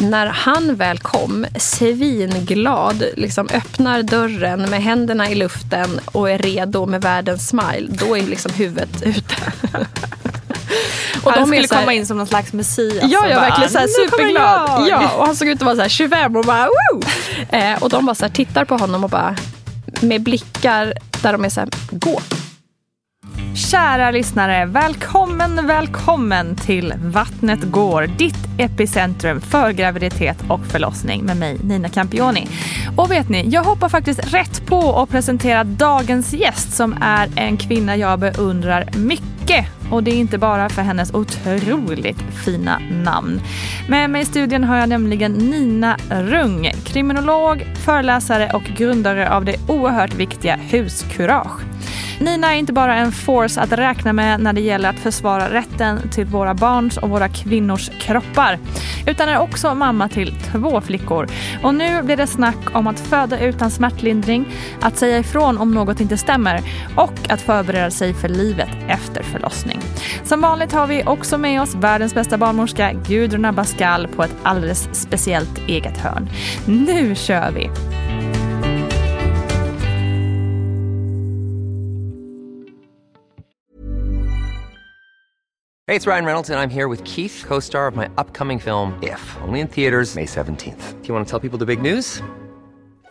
När han väl kom, svinglad, liksom öppnar dörren med händerna i luften och är redo med världens smile, då är liksom huvudet ute. och han skulle här, komma in som någon slags messias. Ja, ja verkligen så här, superglad. Ja, och han såg ut att vara så här 25 och bara Woo! Eh, och de bara så här, tittar på honom och bara med blickar där de är så här, gå. Kära lyssnare, välkommen, välkommen till Vattnet går, ditt epicentrum för graviditet och förlossning med mig Nina Campioni. Och vet ni, jag hoppar faktiskt rätt på att presentera dagens gäst som är en kvinna jag beundrar mycket. Och det är inte bara för hennes otroligt fina namn. Med mig i studion har jag nämligen Nina Rung, kriminolog, föreläsare och grundare av det oerhört viktiga Huskurage. Nina är inte bara en force att räkna med när det gäller att försvara rätten till våra barns och våra kvinnors kroppar, utan är också mamma till två flickor. Och nu blir det snack om att föda utan smärtlindring, att säga ifrån om något inte stämmer och att förbereda sig för livet efter förlossning. Som vanligt har vi också med oss världens bästa barnmorska Gudrun Abascal på ett alldeles speciellt eget hörn. Nu kör vi! Hej, det är Ryan Reynolds, och jag är här med Keith, co star of my upcoming film, If, only in theaters, May 17th. Do you want to tell people the big news?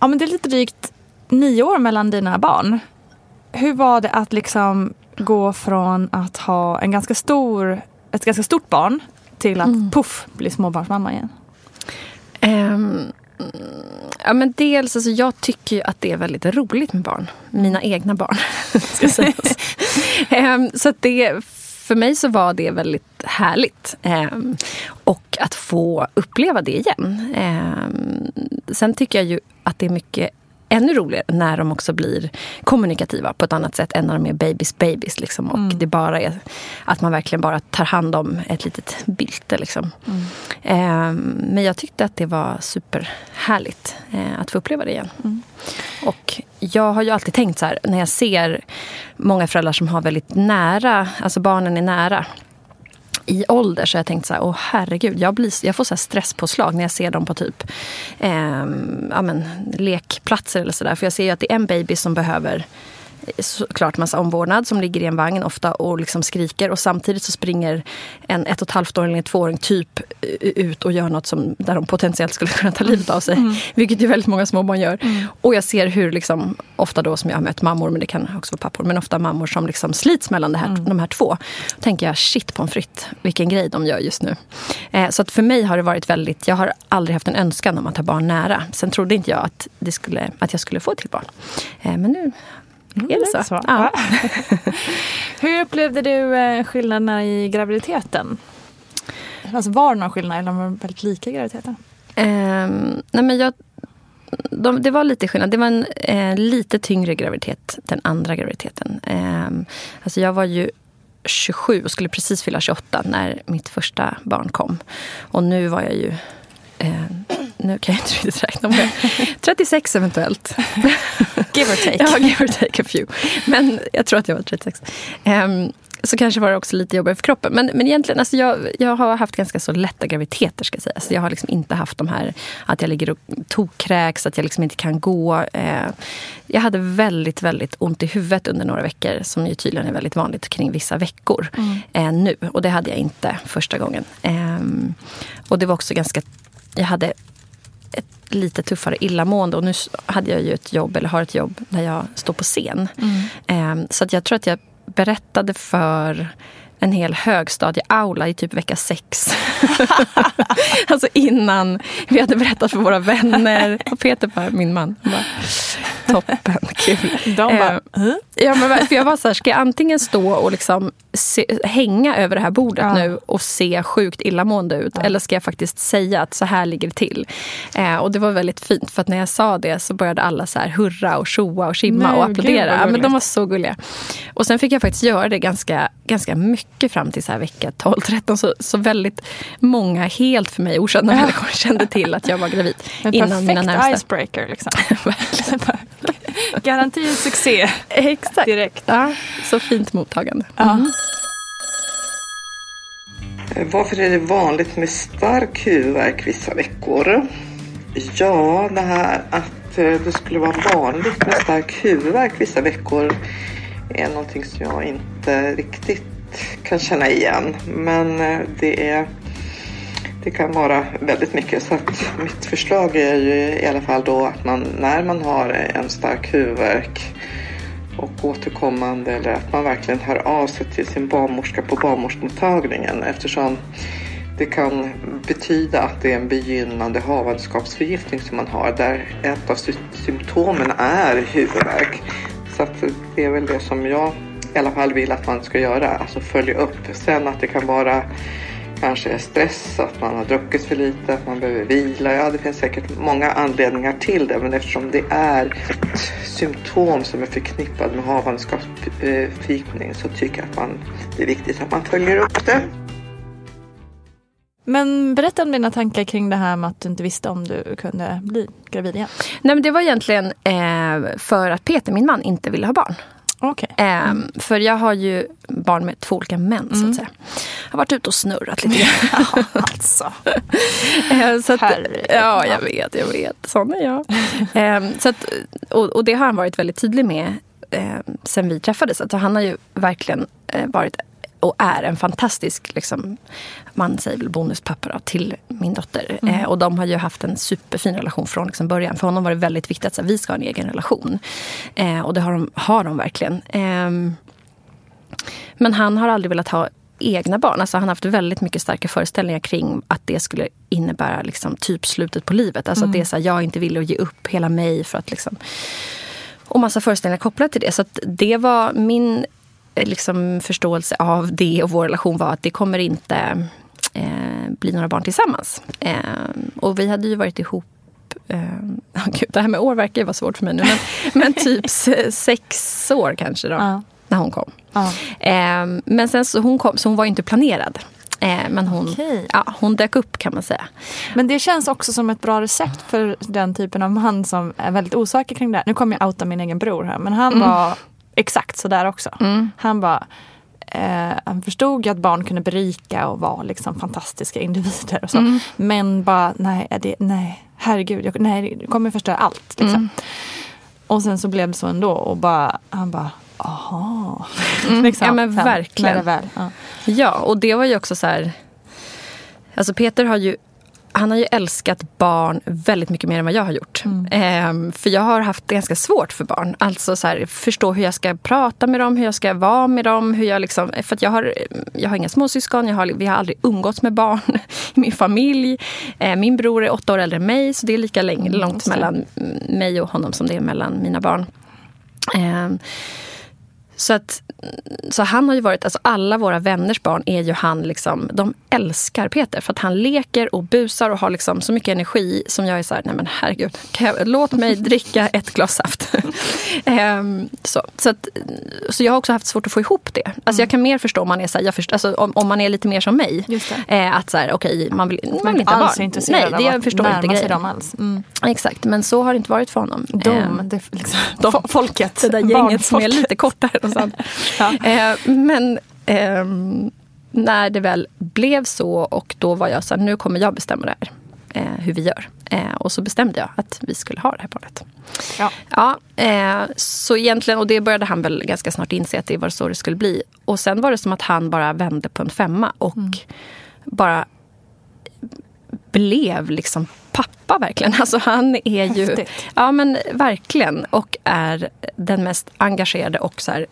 Ja, men det är lite drygt nio år mellan dina barn. Hur var det att liksom gå från att ha en ganska stor, ett ganska stort barn till att mm. puff bli småbarnsmamma igen? Um, ja, men dels, alltså, jag tycker att det är väldigt roligt med barn. Mina egna barn. ska sägas. um, så det, för mig så var det väldigt härligt. Ehm, och att få uppleva det igen. Ehm, sen tycker jag ju att det är mycket ännu roligare när de också blir kommunikativa på ett annat sätt än när de är babies babies. Liksom. Och mm. det bara är att man verkligen bara tar hand om ett litet bylte. Liksom. Mm. Eh, men jag tyckte att det var superhärligt eh, att få uppleva det igen. Mm. Och jag har ju alltid tänkt så här, när jag ser många föräldrar som har väldigt nära, alltså barnen är nära i ålder så har jag tänkt så här, åh herregud, jag, blir, jag får så stresspåslag när jag ser dem på typ eh, ja, men, lekplatser eller sådär. För jag ser ju att det är en baby som behöver såklart massa omvårdnad som ligger i en vagn ofta och liksom skriker och samtidigt så springer en ett och ett halvt åring eller tvååring typ ut och gör något som, där de potentiellt skulle kunna ta livet av sig. Mm. Vilket ju väldigt många småbarn gör. Mm. Och jag ser hur, liksom, ofta då som jag har mött mammor, men det kan också vara pappor, men ofta mammor som liksom slits mellan det här, mm. de här två. Då tänker jag, shit på en fritt, vilken grej de gör just nu. Eh, så att för mig har det varit väldigt, jag har aldrig haft en önskan om att ha barn nära. Sen trodde inte jag att, det skulle, att jag skulle få ett till barn. Eh, men nu Mm, är det så? så. Ja. Hur upplevde du eh, skillnaderna i graviditeten? Alltså var det någon skillnad eller var de väldigt lika i graviditeten? Um, nej men jag, de, det var lite skillnad. Det var en eh, lite tyngre graviditet den andra graviditeten. Um, alltså jag var ju 27 och skulle precis fylla 28 när mitt första barn kom. Och nu var jag ju eh, nu kan jag inte riktigt räkna med 36 eventuellt. Give or take. ja, give or take a few. Men jag tror att jag var 36. Um, ehm, så kanske var det också lite jobbigare för kroppen. Men, men egentligen, alltså jag, jag har haft ganska så lätta graviditeter. ska jag säga. Så jag har liksom inte haft de här att jag ligger och tokkräks, att jag liksom inte kan gå. Eh, jag hade väldigt, väldigt ont i huvudet under några veckor. Som ju tydligen är väldigt vanligt kring vissa veckor mm. eh, nu. Och det hade jag inte första gången. Eh, och det var också ganska... Jag hade lite tuffare illamående. Och nu hade jag ju ett jobb, eller har ett jobb, där jag står på scen. Mm. Eh, så att jag tror att jag berättade för en hel högstadieaula i typ vecka sex. alltså innan vi hade berättat för våra vänner. Och Peter bara, min man, bara, toppen, kul. De bara, eh, ja, men, för jag var så här, ska jag antingen stå och liksom se, hänga över det här bordet ja. nu och se sjukt illamående ut. Ja. Eller ska jag faktiskt säga att så här ligger det till. Eh, och det var väldigt fint för att när jag sa det så började alla så här hurra och tjoa och kimma Nej, och applådera. Ja, men de var så gulliga. Och sen fick jag faktiskt göra det ganska, ganska mycket fram till så här vecka 12-13. Så, så väldigt många helt för mig okända människor kände till att jag var gravid. En innan mina närmsta. icebreaker liksom. Garanti succé. Exakt. Direkt. Ja, så fint mottagande. Mm. Varför är det vanligt med stark huvudvärk vissa veckor? Ja, det här att eh, det skulle vara vanligt med stark huvudvärk vissa veckor är någonting som jag inte riktigt kan känna igen. Men eh, det, är, det kan vara väldigt mycket. Så att mitt förslag är ju i alla fall då att man när man har en stark huvudvärk och återkommande eller att man verkligen hör av sig till sin barnmorska på barnmorskemottagningen eftersom det kan betyda att det är en begynnande havandeskapsförgiftning som man har där ett av symptomen är huvudvärk. Så att det är väl det som jag i alla fall vill att man ska göra, alltså följa upp. Sen att det kan vara kanske stress, att man har druckit för lite, att man behöver vila. Ja, det finns säkert många anledningar till det, men eftersom det är ett symptom som är förknippat med havandeskapsförgiftning så tycker jag att man, det är viktigt att man följer upp det. Men berätta om dina tankar kring det här med att du inte visste om du kunde bli gravid igen. Nej, men det var egentligen eh, för att Peter, min man, inte ville ha barn. Okay. Mm. Um, för jag har ju barn med två olika män mm. så att mm. säga. Jag har varit ute och snurrat lite grann. ja, alltså. uh, så att, ja, jag vet, jag vet. Sån är jag. um, så att, och, och, det har han varit väldigt tydlig med um, sen vi träffades. Alltså, han har ju verkligen uh, varit och är en fantastisk, liksom, man säger väl bonuspappa då, till min dotter. Mm. Eh, och de har ju haft en superfin relation från liksom början. För honom var det väldigt viktigt att så, vi ska ha en egen relation. Eh, och det har de, har de verkligen. Eh, men han har aldrig velat ha egna barn. Alltså han har haft väldigt mycket starka föreställningar kring att det skulle innebära liksom, typ slutet på livet. Alltså mm. att det är så här, jag inte vill ge upp hela mig för att liksom och massa föreställningar kopplat till det. Så det var min liksom, förståelse av det och vår relation var att det kommer inte eh, bli några barn tillsammans. Eh, och vi hade ju varit ihop eh, Gud, det här med år verkar ju vara svårt för mig nu. Men, men typ sex år kanske då. Ja. När hon kom. Ja. Eh, men sen så hon kom, så hon var inte planerad. Eh, men hon, okay. ja, hon dök upp kan man säga. Men det känns också som ett bra recept för den typen av man som är väldigt osäker kring det här. Nu kommer jag outa min egen bror här. Men han mm. var exakt sådär också. Mm. Han bara eh, han förstod ju att barn kunde berika och vara liksom fantastiska individer. Och så. Mm. Men bara, nej, det, nej herregud, jag, nej, det kommer förstöra allt. Liksom. Mm. Och sen så blev det så ändå och bara, han bara, aha. Mm. Liksom, ja men verkligen. väl, ja. Ja, och det var ju också så här... Alltså Peter har ju han har ju älskat barn väldigt mycket mer än vad jag har gjort. Ehm, för jag har haft det ganska svårt för barn. Alltså så här, förstå hur jag ska prata med dem, hur jag ska vara med dem. Hur jag liksom, för jag, har, jag har inga småsyskon, jag har, vi har aldrig umgåtts med barn i min familj. Ehm, min bror är åtta år äldre än mig, så det är lika länge, långt just det. mellan mig och honom som det är mellan mina barn. Ehm, så, att, så han har ju varit, alltså alla våra vänners barn är ju han liksom, de älskar Peter för att han leker och busar och har liksom så mycket energi som jag är så här, nej men herregud, jag, låt mig dricka ett glas saft. Ehm, så, så, att, så jag har också haft svårt att få ihop det. Alltså jag kan mer förstå om man är så här, jag förstår, alltså om, om man är lite mer som mig. Eh, att så här, okej, man vill, man vill inte ha alls barn. intresserad Nej, det, jag förstår inte grejen. dem alls. Mm. Exakt, men så har det inte varit för honom. De, Ehm, det, liksom, fo- folket. det där gänget som är lite kortare. Och sånt. eh, men ehm, när det väl blev så och då var jag så här, nu kommer jag bestämma det här. Eh, hur vi gör. Eh, och så bestämde jag att vi skulle ha det här barnet. Ja. Ja, eh, så egentligen, och det började han väl ganska snart inse att det var så det skulle bli. Och sen var det som att han bara vände på en femma och bara blev liksom pappa verkligen. Alltså han är ju... Häftigt. Ja men verkligen. Och är den mest engagerade och så här,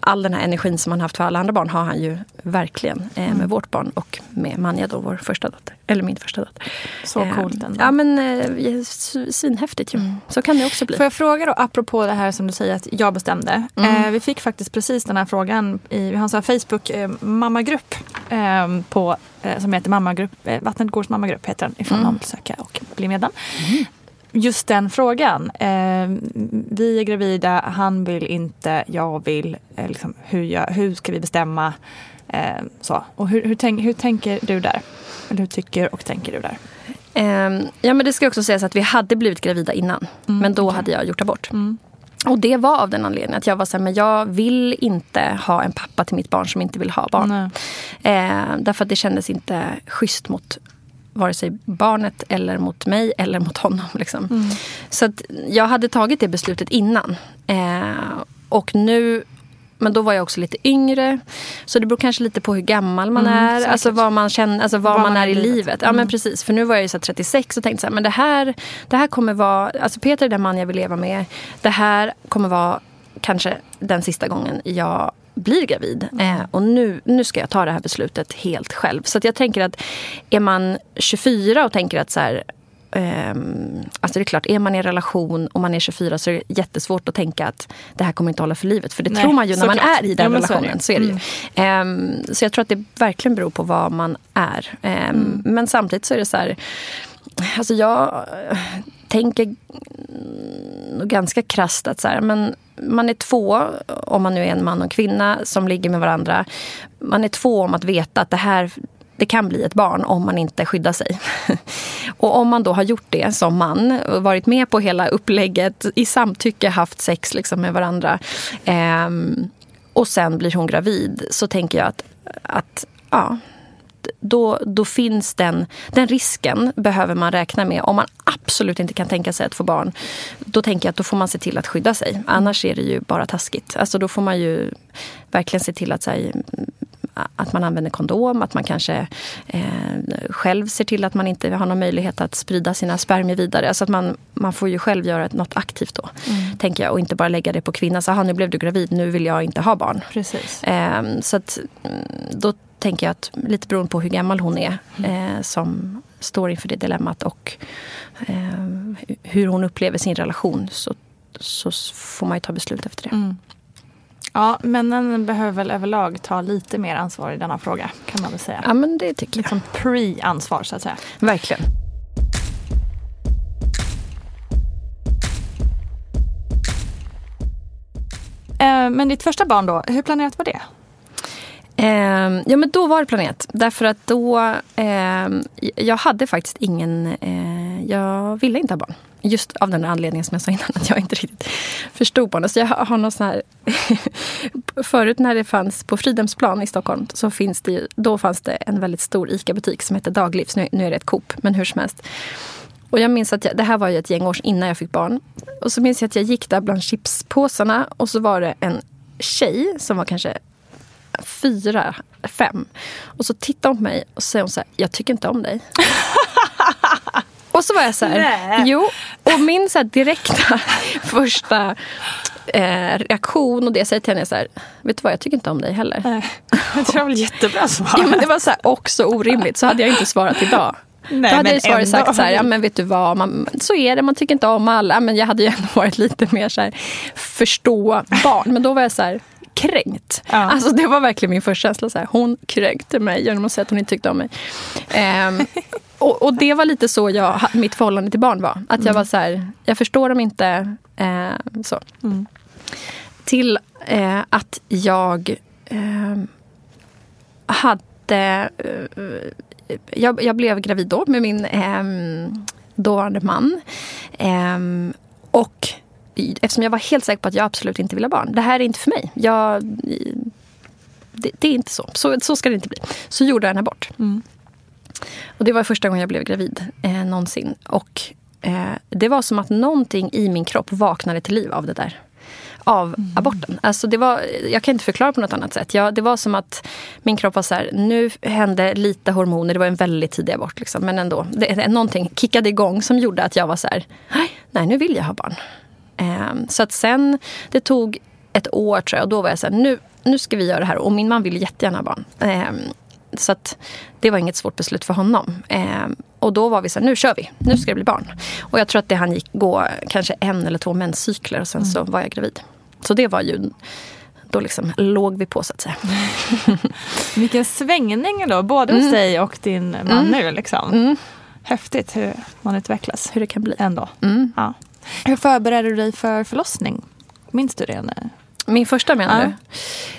all den här energin som han haft för alla andra barn har han ju verkligen eh, med vårt barn och med Manja då, vår första dotter. Eller min första dotter. Så Eh, coolt ändå. Ja men eh, svinhäftigt ju. Så kan det också bli. Får jag fråga då, apropå det här som du säger att jag bestämde. Mm. Eh, vi fick faktiskt precis den här frågan i, vi har en sån här Facebook eh, mammagrupp eh, på, eh, som heter mammagrupp, eh, Vattnet Gårds mammagrupp heter den, ifall Mm. någon söka och bli medlem. Just den frågan. Eh, vi är gravida, han vill inte, jag vill. Eh, liksom, hur, jag, hur ska vi bestämma? Eh, så. Och hur, hur, tänk, hur tänker du där? Eller hur tycker och tänker du där? Ehm, ja men det ska också sägas att vi hade blivit gravida innan. men då hade jag gjort abort. Och det var av den anledningen att jag var så här, men jag vill inte ha en pappa till mitt barn som inte vill ha barn. Ehm, därför att det kändes inte schysst mot vare sig barnet eller mot mig eller mot honom. Liksom. Så att jag hade tagit det beslutet innan. Ehm, och nu men då var jag också lite yngre. Så det beror kanske lite på hur gammal man är. säkert. Alltså vad man, känner, alltså vad Var man, man är i livet. livet. Ja men precis. För nu var jag ju så här 36 och tänkte så här, men det här, det här kommer vara... Alltså Peter är den man jag vill leva med. Det här kommer vara kanske den sista gången jag blir gravid. Eh, och nu, nu ska jag ta det här beslutet helt själv. Så jag tänker att är man 24 och tänker att så här, ehm, alltså det är klart, är man i en relation och man är 24 så är det jättesvårt att tänka att det här kommer inte hålla för livet. För det Nej, tror man ju när man är i den Ja, men så är det relationen. Så är det ju. Ehm, så jag tror att det verkligen beror på vad man är. Ehm, Men samtidigt så är det så här, alltså jag tänker ganska krasst att så här, men man är två, om man nu är en man och en kvinna som ligger med varandra. Man är två om att veta att det här det kan bli ett barn om man inte skyddar sig. och om man då har gjort det som man, och varit med på hela upplägget, i samtycke haft sex liksom med varandra. eh, och sen blir hon gravid, så tänker jag att, att ja, då, då finns den, den risken behöver man räkna med. Om man absolut inte kan tänka sig att få barn, då tänker jag att då får man se till att skydda sig. Annars är det ju bara taskigt. Alltså då får man ju verkligen se till att, här, att man använder kondom, att man kanske eh, själv ser till att man inte har någon möjlighet att sprida sina spermier vidare. Alltså att man, man får ju själv göra något aktivt då, tänker jag. Och inte bara lägga det på kvinnan. Så, "Aha, nu blev du gravid, nu vill jag inte ha barn. Precis. Ehm, så att, mm, då tänker jag att lite beroende på hur gammal hon är eh, som står inför det dilemmat och eh, hur hon upplever sin relation så, så får man ju ta beslut efter det. Ja, männen behöver väl överlag ta lite mer ansvar i denna fråga kan man väl säga. Ja men det tycker jag. Liksom pre-ansvar så att säga. Verkligen. Eh, men ditt första barn då, hur planerat var det? Eh, ja men då var det planerat. Därför att då, Eh, jag hade faktiskt ingen, eh, jag ville inte ha barn. Just av den anledningen som jag sa innan, att jag inte riktigt förstod barn. Så jag har någon sån här, förut när det fanns på Fridhemsplan i Stockholm, så finns det ju, då fanns det en väldigt stor ICA-butik som hette Daglivs. Nu, nu är det ett Coop, men hur som helst. Och jag minns att jag, det här var ju ett gäng år innan jag fick barn. Och så minns jag att jag gick där bland chipspåsarna och så var det en tjej som var kanske fyra, fem. Och så tittade hon på mig och säger hon så här, jag tycker inte om dig. och så var jag så här, Nej. jo. Och min så direkta första eh, reaktion och det jag säger till henne är så här, vet du vad, jag tycker inte om dig heller. Det var väl jättebra svar. Ja, men det var så här också orimligt. Så hade jag inte svarat idag. Nej, Då hade jag svarat sagt så här, ja men vet du vad, man, så är det, man tycker inte om alla. Men jag hade ju ändå varit lite mer så här, förstå barn. Men då var jag så här, kränkt. Ja. Alltså det var verkligen min första känsla. Så här, hon kränkte mig genom att säga att hon inte tyckte om mig. Ehm, och, och det var lite så jag, mitt förhållande till barn var. Att jag var så här, jag förstår dem inte. Eh, så. Till eh, att jag eh, hade... Jag, jag blev gravid då med min eh, dåvarande man. Eh, och eftersom jag var helt säker på att jag absolut inte ville ha barn. Det här är inte för mig. Jag, det, det är inte så. så. Så ska det inte bli. Så gjorde jag en abort. Och det var första gången jag blev gravid eh, någonsin. Och eh, det var som att någonting i min kropp vaknade till liv av det där. Av aborten. Alltså det var, jag kan inte förklara på något annat sätt. Jag, det var som att min kropp var så här, nu hände lite hormoner. Det var en väldigt tidig abort. Liksom, men ändå, det, någonting kickade igång som gjorde att jag var så här, nej nu vill jag ha barn. Eh, så att sen, det tog ett år tror jag. Och då var jag så här, nu, nu ska vi göra det här. Och min man ville jättegärna ha barn. Eh, så att det var inget svårt beslut för honom. Eh, och då var vi så här, nu kör vi. Nu ska det bli barn. Och jag tror att det han gick gå kanske en eller två menscykler och sen så var jag gravid. Så det var ju, då liksom låg vi på så att säga. Vilken svängning då, både hos dig och din man nu. Liksom. Häftigt hur man utvecklas. Hur det kan bli. Ändå. Ja. Hur förbereder du dig för förlossning? Minns du det? Nu? Min första menar Ja.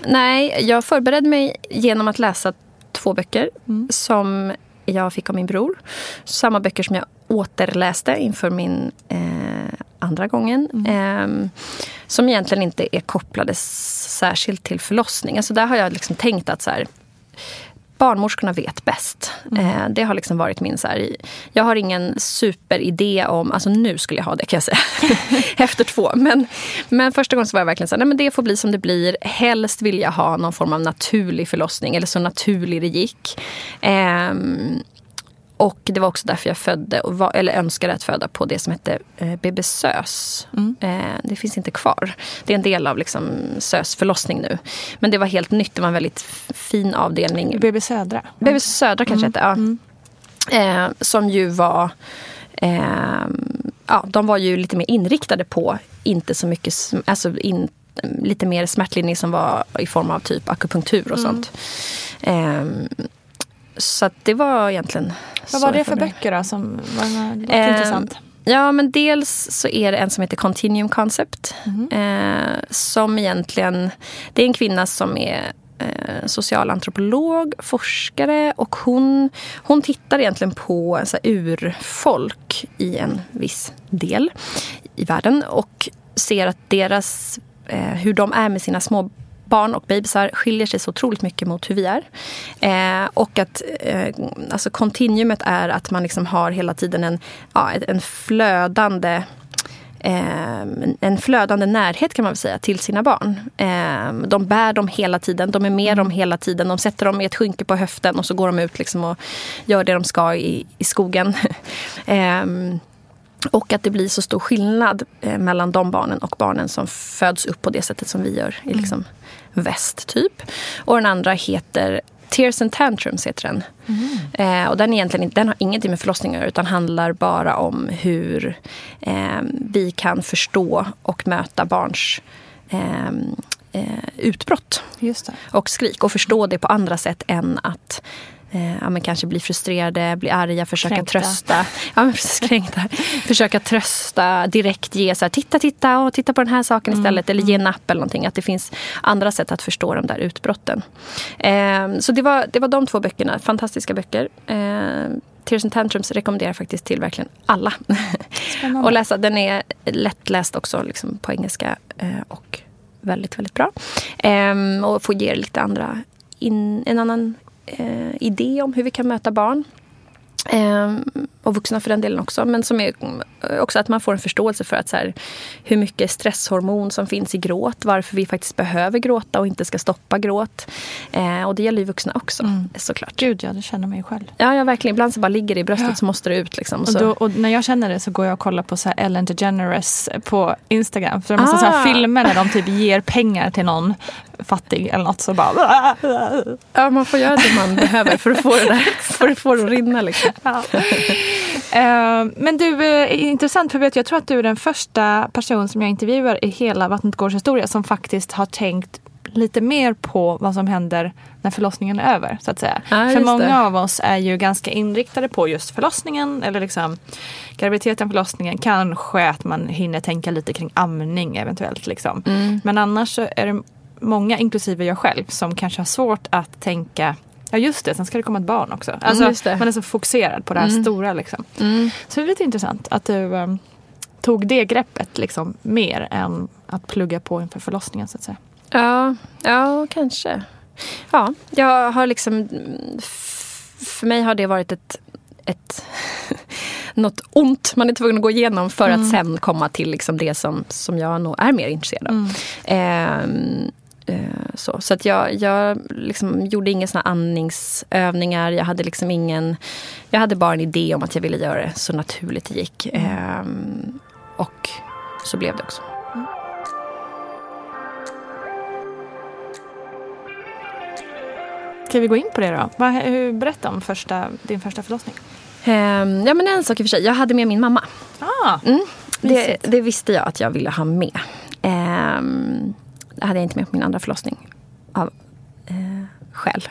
du? Nej, jag förberedde mig genom att läsa två böcker som jag fick av min bror. Samma böcker som jag återläste inför min eh, andra gången. Eh, som egentligen inte är kopplade särskilt till förlossning. Alltså där har jag liksom tänkt att så här, barnmorskorna vet bäst. Eh, det har liksom varit min så här, jag har ingen superidé om, alltså nu skulle jag ha det kan jag säga. Efter två. Men, men första gången så var jag verkligen så här, nej men det får bli som det blir. Helst vill jag ha någon form av naturlig förlossning eller så naturlig det gick. Ehm, och det var också därför jag födde, och var, eller önskade att föda på det som hette eh, BB SÖS. Eh, det finns inte kvar. Det är en del av liksom, SÖS förlossning nu. Men det var helt nytt, det var en väldigt fin avdelning. BB Södra. BB Södra kanske hette, ja. Eh, som ju var... Eh, ja, de var ju lite mer inriktade på inte så mycket... Alltså in, lite mer smärtlindring som var i form av typ akupunktur och sånt. Eh, så att det var egentligen... Vad var det för böcker då som var, var Eh, intressant? Ja, men dels så är det en som heter Continuum Concept. Eh, som egentligen, det är en kvinna som är eh, socialantropolog, forskare och hon, hon tittar egentligen på så här, urfolk i en viss del i världen och ser att deras, eh, hur de är med sina små barn och bebisar skiljer sig så otroligt mycket mot hur vi är. Eh, och att eh, alltså kontinuumet är att man liksom har hela tiden en, ja, en flödande eh, en flödande närhet kan man väl säga till sina barn. Eh, de bär dem hela tiden, de är med dem hela tiden. De sätter dem i ett skynke på höften och så går de ut liksom och gör det de ska i, i skogen. eh, och att det blir så stor skillnad eh, mellan de barnen och barnen som föds upp på det sättet som vi gör i liksom väst, typ. Och den andra heter Tears and Tantrums heter den. Eh, och den, egentligen, den har ingenting med förlossning att göra utan handlar bara om hur eh, vi kan förstå och möta barns eh, eh, utbrott och skrik och förstå det på andra sätt än att eh, ja, men kanske bli frustrerade, bli arga, försöka Kränkta. trösta. Ja, men precis, kränkta. försöka trösta, direkt ge så här, titta, titta och titta på den här saken istället. Eller ge en napp eller någonting. Att det finns andra sätt att förstå de där utbrotten. Eh, så det var, det var de två böckerna, fantastiska böcker. Eh, Tears and Tantrums rekommenderar jag faktiskt till verkligen alla. och läsa. Den är lättläst också liksom, på engelska eh, och väldigt, väldigt bra. Ehm, och får ge lite andra, in, en annan Eh, idé om hur vi kan möta barn. Ehm, och vuxna för den delen också. Men som är eh, också att man får en förståelse för att så här, hur mycket stresshormon som finns i gråt. Varför vi faktiskt behöver gråta och inte ska stoppa gråt. Eh, och det gäller ju vuxna också mm. såklart. Gud ja, det känner man ju själv. Ja, ja verkligen. Ibland så bara ligger det i bröstet ja. så måste det ut. Liksom, och, då, och, när jag känner det så går jag och kollar på så Ellen DeGeneres på Instagram. För det är massa ah. så filmer där de typ ger pengar till någon fattig eller något så bara... Ja, man får göra det man behöver för att få det, där, för att, få det att rinna. Liksom. Ja. Uh, men du, uh, intressant för jag tror att du är den första person som jag intervjuar i hela Vattnet gårds historia som faktiskt har tänkt lite mer på vad som händer när förlossningen är över. så att säga. Ja, För många det. av oss är ju ganska inriktade på just förlossningen eller liksom graviditeten, förlossningen. Kanske att man hinner tänka lite kring amning eventuellt. Liksom. Mm. Men annars så är det många, inklusive jag själv, som kanske har svårt att tänka Ja just det, sen ska det komma ett barn också. Mm, alltså, mm, man är så fokuserad på det här mm. stora. Liksom. Mm. Så det är lite intressant att du um, tog det greppet liksom, mer än att plugga på inför förlossningen. Så att säga. Ja, ja kanske. Ja, jag har liksom... För mig har det varit ett, ett något ont man är tvungen att gå igenom för mm. att sen komma till liksom det som, som jag nog är mer intresserad av. Mm. Eh, så så att jag, jag liksom gjorde inga såna andningsövningar. Jag hade liksom ingen... Jag hade bara en idé om att jag ville göra det så naturligt det gick. Eh, och så blev det också. Ska vi gå in på det då? Berätta om första, din första förlossning. Um, ja men en sak i och för sig. Jag hade med min mamma. Ah, mm, det, det, visste jag att jag ville ha med. Det hade jag inte med på min andra förlossning. Av uh, skäl.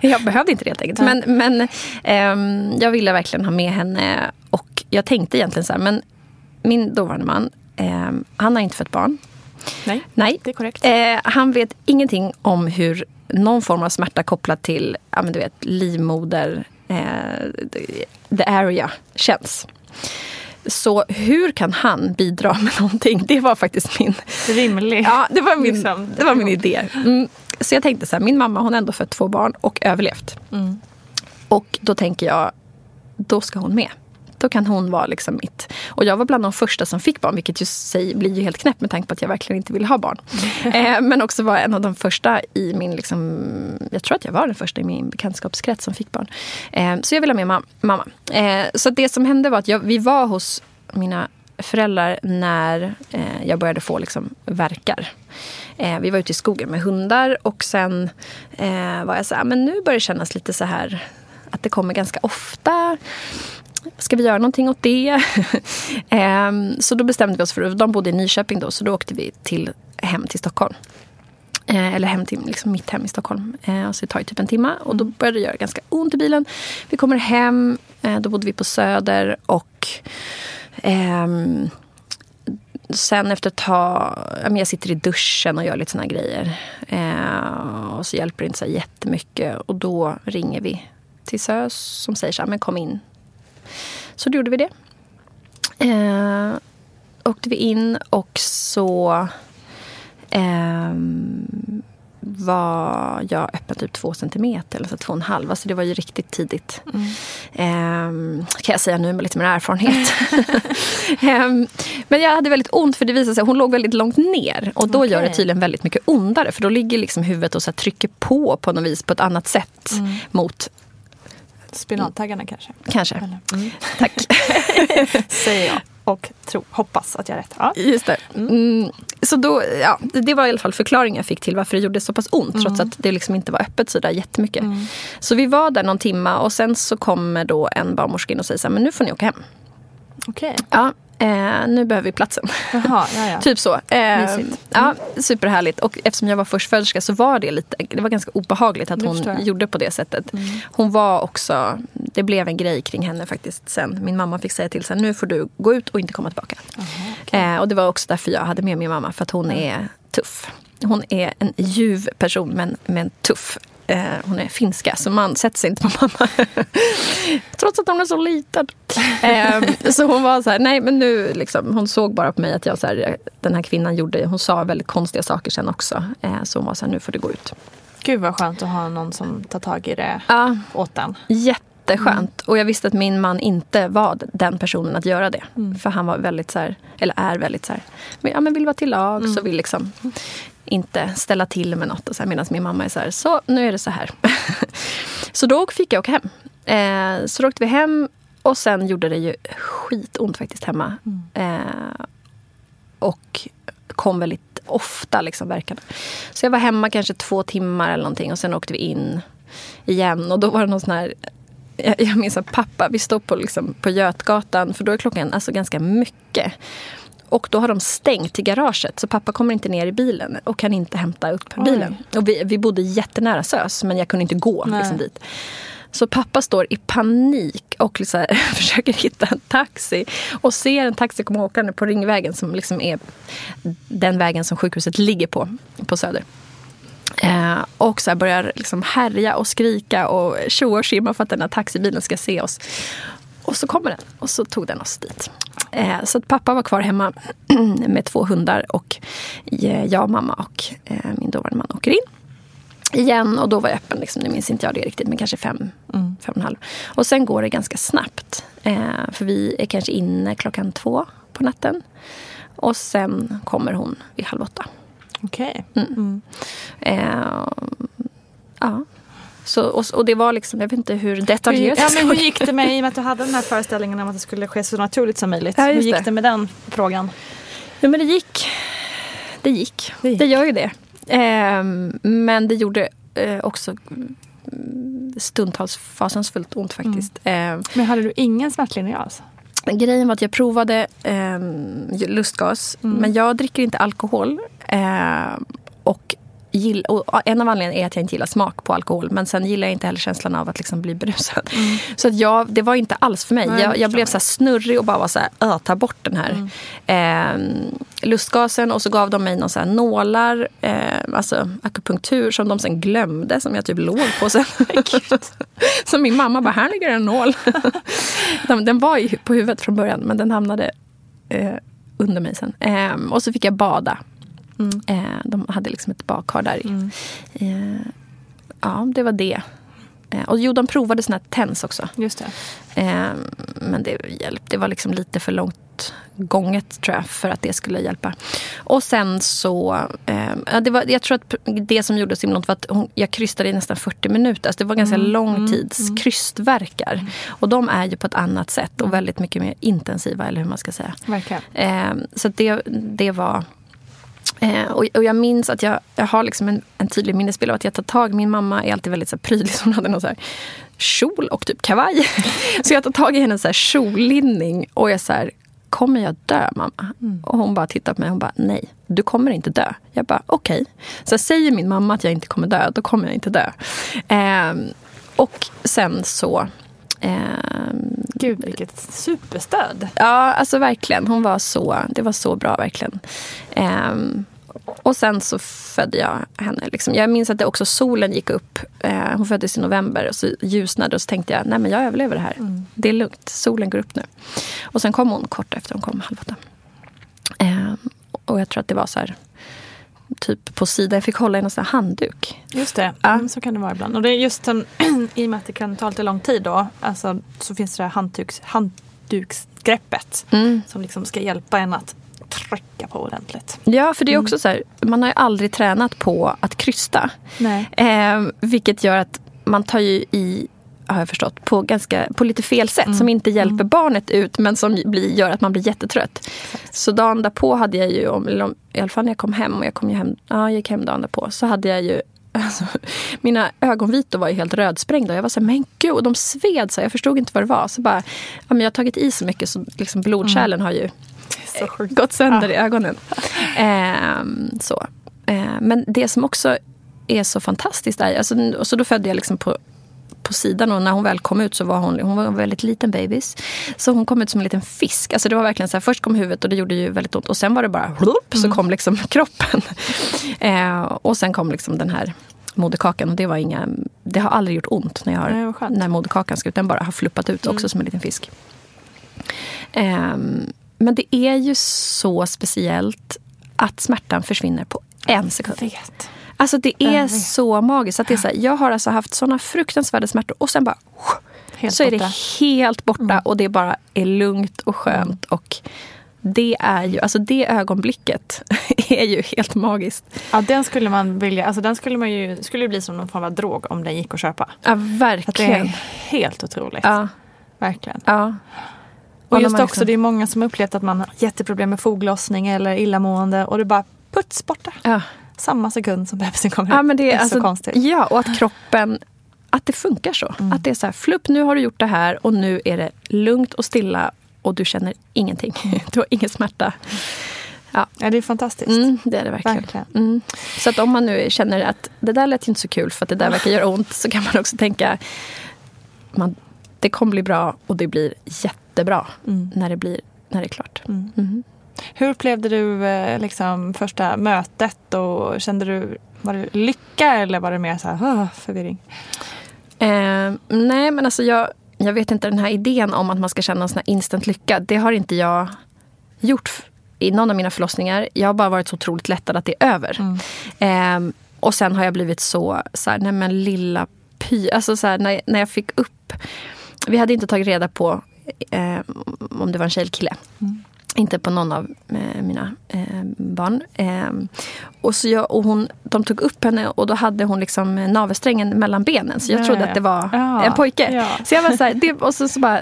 jag behövde inte det helt enkelt. Men, men um, jag ville verkligen ha med henne. Och jag tänkte egentligen så här, men min dåvarande man, han har inte fött barn. Nej, Nej. det är korrekt. Uh, han vet ingenting om hur någon form av smärta kopplad till ja, men du vet, livmoder, eh, the area, känns. Så hur kan han bidra med någonting? Det var faktiskt min... Rimlig. Ja, det var min, liksom. det var min idé. Mm. Så jag tänkte så här, min mamma hon har ändå fött två barn och överlevt. Mm. Och då tänker jag, då ska hon med. Då kan hon vara liksom mitt. Och jag var bland de första som fick barn, vilket ju sig, blir ju helt knäppt med tanke på att jag verkligen inte ville ha barn. eh, men också var en av de första i min, liksom, jag tror att jag var den första i min bekantskapskrets som fick barn. Eh, så jag ville ha med ma mamma. Eh, så det som hände var att jag, vi var hos mina föräldrar när eh, jag började få liksom, verkar. Eh, vi var ute i skogen med hundar och sen eh, var jag så här, men nu börjar det kännas lite så här att det kommer ganska ofta ska vi göra någonting åt det? Ehm, så då bestämde vi oss för, de bodde i Nyköping då, så då åkte vi till, hem till Stockholm. Eh, eller hem till liksom mitt hem i Stockholm. Eh, så det tar ju typ en timme och då började det göra ganska ont i bilen. Vi kommer hem, eh, då bodde vi på Söder och ehm, sen efter ett tag, jag sitter i duschen och gör lite såna grejer. Eh, och så hjälper det inte så jättemycket och då ringer vi till SÖS som säger så här, men kom in så då gjorde vi det. Eh, åkte vi in och så eh, var jag öppen typ två centimeter, eller så två och en halv. Alltså det var ju riktigt tidigt. Mm. Eh, kan jag säga nu med lite mer erfarenhet. eh, men jag hade väldigt ont för det visade sig att hon låg väldigt långt ner. Och då okay. gör det tydligen väldigt mycket ondare. För då ligger liksom huvudet och så trycker på på något vis på ett annat sätt mm. mot Spinattaggarna kanske? Kanske. Mm. Tack. Säger jag och tro, hoppas att jag har rätt. Ja. Just det. Mm. mm. Så då, ja, det var i alla fall förklaringen jag fick till varför det gjorde så pass ont mm. trots att det liksom inte var öppet så där jättemycket. Mm. Så vi var där någon timma och sen så kommer då en barnmorska in och säger så här, men nu får ni åka hem. Okej. Okay. Ja, Eh, nu behöver vi platsen. Jaha, ja, ja. typ så. Eh, ja, superhärligt. Och eftersom jag var förstföderska så var det lite, det var ganska obehagligt att hon gjorde på det sättet. Mm. Hon var också, det blev en grej kring henne faktiskt sen. Min mamma fick säga till sig, nu får du gå ut och inte komma tillbaka. Aha, okay. eh, och det var också därför jag hade med min mamma, för att hon mm. är tuff. Hon är en ljuv person men, men tuff. Eh, hon är finska så man sätter sig inte på mamma. Trots att hon är så liten. Eh, så hon var så här, nej men nu liksom, hon såg bara på mig att jag så här, den här kvinnan gjorde, hon sa väldigt konstiga saker sen också. Eh, så hon var så här, nu får du gå ut. Gud vad skönt att ha någon som tar tag i det ja. åt. Jätte jätteskönt. Och jag visste att min man inte var den personen att göra det. Mm. För han var väldigt så här, eller är väldigt så här, men, ja, men vill vara till lag Mm. så vill liksom inte ställa till med något. Och så här, Medan min mamma är så här, så nu är det så här. så då fick jag åka hem. Eh, så då åkte vi hem och sen gjorde det ju skitont faktiskt hemma. Eh, och kom väldigt ofta liksom verkarna. Så jag var hemma kanske två timmar eller någonting och sen åkte vi in igen och då var det någon sån här jag, jag minns att pappa, vi stod på, liksom, på Götgatan för då är klockan alltså ganska mycket. Och då har de stängt till garaget så pappa kommer inte ner i bilen och kan inte hämta upp bilen. Och vi, vi bodde jättenära SÖS men jag kunde inte gå Nej. liksom, dit. Så pappa står i panik och liksom här, försöker hitta en taxi. Och ser en taxi komma åkande på Ringvägen som liksom är den vägen som sjukhuset ligger på, på Söder. Eh, och så börjar liksom härja och skrika och tjoa och tjimma för att den här taxibilen ska se oss. Och så kommer den och så tog den oss dit. Eh, så att pappa var kvar hemma med två hundar och eh, jag, mamma och eh, min dåvarande man åker in igen och då var jag öppen, liksom, nu minns inte jag det riktigt, men kanske fem, fem och en halv. Och sen går det ganska snabbt. Eh, för vi är kanske inne klockan två på natten. Och sen kommer hon vid halv åtta. Okej. Eh, ja. Så, och, och det var liksom, jag vet inte hur detaljerat Ja, jag men hur gick det med, i och med att du hade den här föreställningen om att det skulle ske så naturligt som möjligt. Ja, hur gick det. det med den frågan? Ja, men det gick. Det gick. Det Det, gick. gör ju det. Ehm, men det gjorde eh, också mm, stundtals fasansfullt ont faktiskt. Ehm, Men hade du ingen smärtlindring alls? Grejen var att jag provade eh, lustgas, men jag dricker inte alkohol. Eh, och, gill, och en av anledningarna är att jag inte gillar smak på alkohol. Men sen gillar jag inte heller känslan av att liksom bli berusad. Så att jag, det var inte alls för mig. Nej, jag jag, blev så snurrig och bara var så här, "Ö, ta bort den här eh, lustgasen. Och så gav de mig någon så här nålar, eh, alltså akupunktur som de sen glömde. Som jag typ låg på sen. så min mamma bara, här ligger en nål. den, den var ju på huvudet från början men den hamnade eh, under mig sen. Eh, och så fick jag bada. Eh, de hade liksom ett badkar där. i. Eh, ja, det var det. Eh, och jo, de provade såna här TENS också. Just det. Men det hjälpte. Det var liksom lite för långt gånget tror jag för att det skulle hjälpa. Och sen så, eh, det var, jag tror att det som gjorde så himla ont var att hon, jag krystade i nästan 40 minuter. Alltså det var ganska lång tids krystverkar. Och de är ju på ett annat sätt och väldigt mycket mer intensiva eller hur man ska säga. Verkligen. Eh, så det, det var... Eh, och, och jag minns att jag, jag har liksom en, en tydlig minnesbild av att jag tar tag. Min mamma är alltid väldigt så här prydlig. Hon hade någon så här kjol och typ kavaj. så jag tar tag i hennes så här kjollinning och jag så här, kommer jag dö mamma? Och hon bara tittar på mig och hon bara, nej, du kommer inte dö. Jag bara, okej. Så säger min mamma att jag inte kommer dö, då kommer jag inte dö. Eh, och sen så ehm, Gud, vilket superstöd. Ja, alltså verkligen. Hon var så, det var så bra verkligen. Ehm, och sen så födde jag henne. Liksom. Jag minns att det också solen gick upp. Eh, hon föddes i november och så ljusnade och så tänkte jag, nej men jag överlever det här. Det är lugnt, solen går upp nu. Och sen kom hon kort efter, hon kom halv åtta. Ehm, och jag tror att det var så här, typ på sidan, jag fick hålla i en sån här handduk. Just det, Ja. mm, så kan det vara ibland. Och det är just som, i och med att det kan ta lite lång tid då, alltså, så finns det här handduks, handduksgreppet som liksom ska hjälpa en att trycka på ordentligt. Ja, för det är också så här, man har ju aldrig tränat på att krysta. Nej. Eh, vilket gör att man tar ju i, har jag förstått, på, ganska, på lite fel sätt. Som inte hjälper barnet ut men som blir, gör att man blir jättetrött. Så dagen därpå hade jag ju, om, eller om, i alla fall när jag kom hem, och jag kom ju hem, ja, jag gick hem dagen därpå, så hade jag ju Alltså, mina ögonvitor var ju helt rödsprängda. Jag var så här, men gud, och de sved så Jag förstod inte vad det var. Så bara, ja, men jag har tagit i så mycket så liksom blodkärlen har ju. Gått sönder i ögonen. Ehm, så. Ehm, men det som också är så fantastiskt är, alltså, och så då födde jag liksom på, på sidan och när hon väl kom ut så var hon, hon var en väldigt liten bebis. Så hon kom ut som en liten fisk. Alltså det var verkligen så här, först kom huvudet och det gjorde ju väldigt ont och sen var det bara hlup, så kom liksom kroppen. Ehm, och sen kom liksom den här moderkakan och det var inga, det har aldrig gjort ont när jag har, när moderkakan ska ut. Den bara har fluppat ut också som en liten fisk. Ehm, men det är ju så speciellt att smärtan försvinner på en sekund. Vet. Alltså det är Jag så magiskt. Att det är så här, jag har alltså haft såna fruktansvärda smärtor och sen bara Helt så är borta. det helt borta Mm. och det bara är lugnt och skönt. Och det är ju, alltså det ögonblicket är ju helt magiskt. Ja, den skulle man vilja, alltså den skulle man ju, skulle bli som någon form av drog om den gick att köpa. Ja, Att det är verkligen. helt otroligt. Ja, Verkligen. ja. Och just också, liksom- det är många som upplevt att man har jätteproblem med foglossning eller illamående och det bara puts borta. Ja. Samma sekund som bebisen kommer Ja, men det är, så alltså, konstigt. Ja, och att kroppen, att det funkar så. Mm. Att det är så här, flupp nu har du gjort det här och nu är det lugnt och stilla och du känner ingenting. Du har ingen smärta. Ja, Ja, det är fantastiskt. mm, det är det verkligen. Verkligen. Mm. Så att om man nu känner att det där lät inte så kul för att det där verkar göra ont så kan man också tänka man, det kommer bli bra och det blir jättebra Mm. när, det blir, när det är klart. Mhm. Hur upplevde du eh, liksom, första mötet? Och kände du, var det lycka eller var det mer så här, "Åh, förvirring? Eh, nej, men alltså jag, jag vet inte, den här idén om att man ska känna en sån här instant lycka, det har inte jag gjort i någon av mina förlossningar. Jag har bara varit så otroligt lättad att det är över. Eh, och sen har jag blivit så, så här, nej men lilla py. Alltså så här, när, när jag fick upp, vi hade inte tagit reda på eh, om det var en tjej eller kille. Inte på någon av eh, mina eh, barn. Eh, och så jag, och hon, de tog upp henne och då hade hon liksom navelsträngen mellan benen. Så jag Ja, trodde att det var Ja, en pojke. ja. Så jag var så här, det, och så, så bara,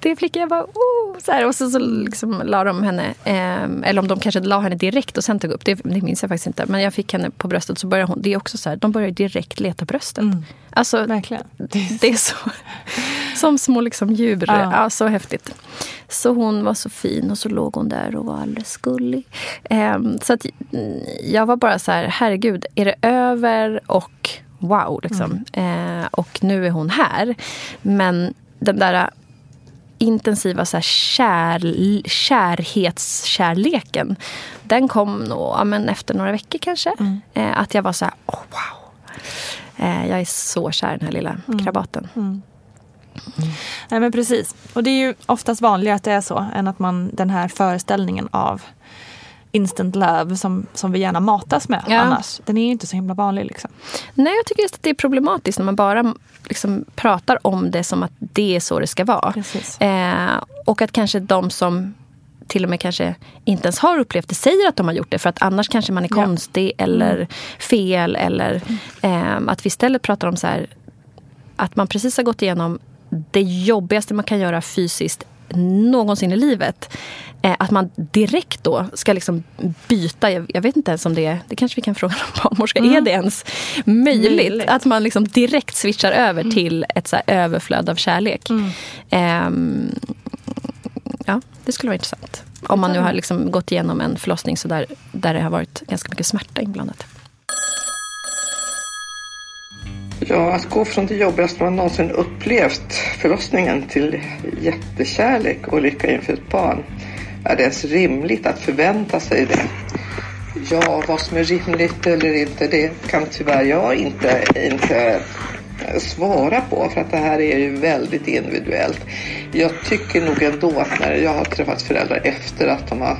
det är flicka. Jag bara, oh, så här, och så, så liksom la de henne, eh, eller om de kanske la henne direkt och sen tog upp, det, det minns jag faktiskt inte. Men jag fick henne på bröstet så började hon, det är också så här, de börjar direkt leta bröstet. Alltså, Verkligen. det är så, som små liksom djur. Ja. Ja. så häftigt. Så hon var så fin och så låg hon där och var alldeles gullig. Ehm, så att mm, jag var bara så här, herregud, är det över och wow. Liksom. Eh, och nu är hon här. Men den där intensiva så här, kär, kärhetskärleken, den kom nog ja, men efter några veckor kanske. Eh, att jag var så här, oh, wow. Eh, jag är så kär i den här lilla krabaten. Nej men precis. Och det är ju oftast vanligare att det är så än att man den här föreställningen av instant love som, som vi gärna matas med Ja. annars. Den är ju inte så himla vanlig liksom. Nej, jag tycker just att det är problematiskt när man bara liksom pratar om det som att det är så det ska vara. Eh, och att kanske de som till och med kanske inte ens har upplevt det säger att de har gjort det. För att annars kanske man är Ja. Mm. konstig eller fel. Eller eh, att vi istället pratar om så här att man precis har gått igenom det jobbigaste man kan göra fysiskt någonsin i livet. Att man direkt då ska liksom byta. Jag, vet inte ens om det är, det kanske vi kan fråga någon barnmorska. Är det ens möjligt? Möjligt. Att man liksom direkt switchar över till ett så överflöd av kärlek. Ehm, ja, det skulle vara intressant. Om man nu har liksom gått igenom en förlossning så där, där det har varit ganska mycket smärta inblandat. Ja, att gå från det jobbigaste man någonsin upplevt, förlossningen, till jättekärlek och lycka inför ett barn. Är det ens rimligt att förvänta sig det? Ja, vad som är rimligt eller inte, det kan tyvärr jag inte, inte svara på för att det här är ju väldigt individuellt. Jag tycker nog ändå att när jag har träffat föräldrar efter att de har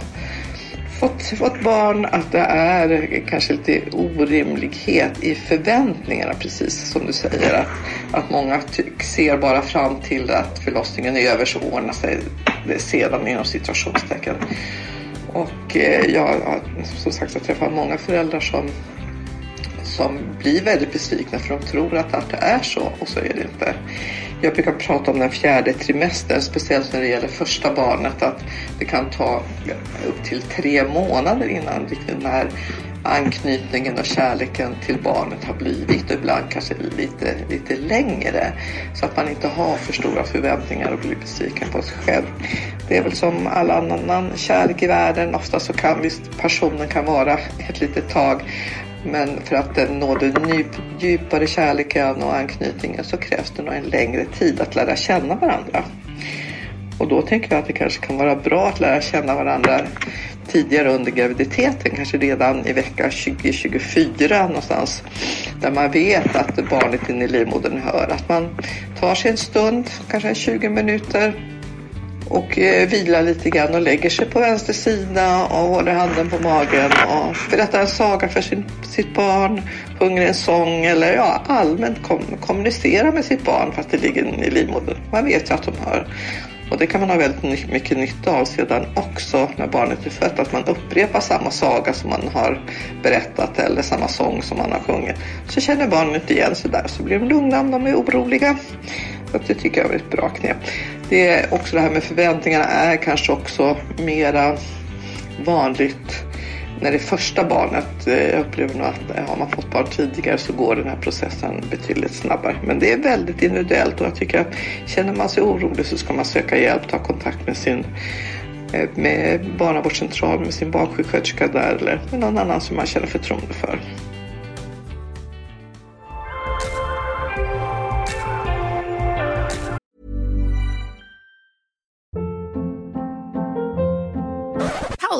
fått, fått barn att det är kanske lite orimlighet i förväntningarna precis som du säger. Att, att många ser bara fram till att förlossningen är över så ordnar sig det sedan inom situationstecken. Och eh, jag har som sagt jag träffat många föräldrar som som blir väldigt besvikna för de tror att, att det är så och så är det inte. Jag brukar prata om den fjärde trimestern, speciellt när det gäller första barnet, att det kan ta upp till tre månader innan den här anknytningen och kärleken till barnet har blivit och ibland kanske lite, lite längre. Så att man inte har för stora förväntningar och blir besviken på sig själv. Det är väl som all annan kärlek i världen. Ofta så kan visst passionen kan vara ett litet tag men för att den den djupare kärleken och anknytningen så krävs det nog en längre tid att lära känna varandra. Och då tänker jag att det kanske kan vara bra att lära känna varandra tidigare under graviditeten, kanske redan i vecka 20-24 någonstans. Där man vet att barnet inne i livmodern hör. Att man tar sig en stund, kanske 20 minuter och eh, vilar lite grann och lägger sig på vänster sida och håller handen på magen och berättar en saga för sin, sitt barn, sjunger en sång eller ja, allmänt kom, kommunicerar med sitt barn fast det ligger i livmodern. Man vet ju att de hör. Och det kan man ha väldigt mycket nytta av sedan också när barnet är fött. Att man upprepar samma saga som man har berättat eller samma sång som man har sjungit. Så känner barnet igen sig där så blir de lugna om de är oroliga. Så det tycker jag är ett bra knep. Det är också det här med förväntningarna är kanske också mera vanligt när det är första barnet. Eh, jag upplever nog att eh, har man fått barn tidigare så går den här processen betydligt snabbare. Men det är väldigt individuellt och jag tycker att känner man sig orolig så ska man söka hjälp, ta kontakt med sin eh, med barnavårdscentral, med sin barnsjuksköterska där eller med någon annan som man känner förtroende för.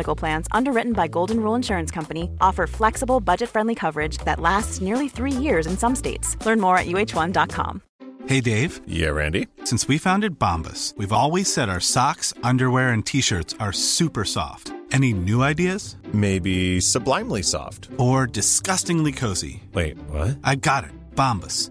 Medical Plans, underwritten by Golden Rule Insurance Company, offer flexible, budget friendly coverage that lasts nearly three years in some states. Learn more at uh1.com. Hey Dave. Yeah, Randy. Since we founded Bombus, we've always said our socks, underwear, and t shirts are super soft. Any new ideas? Maybe sublimely soft. Or disgustingly cozy? Wait, what? I got it. Bombus.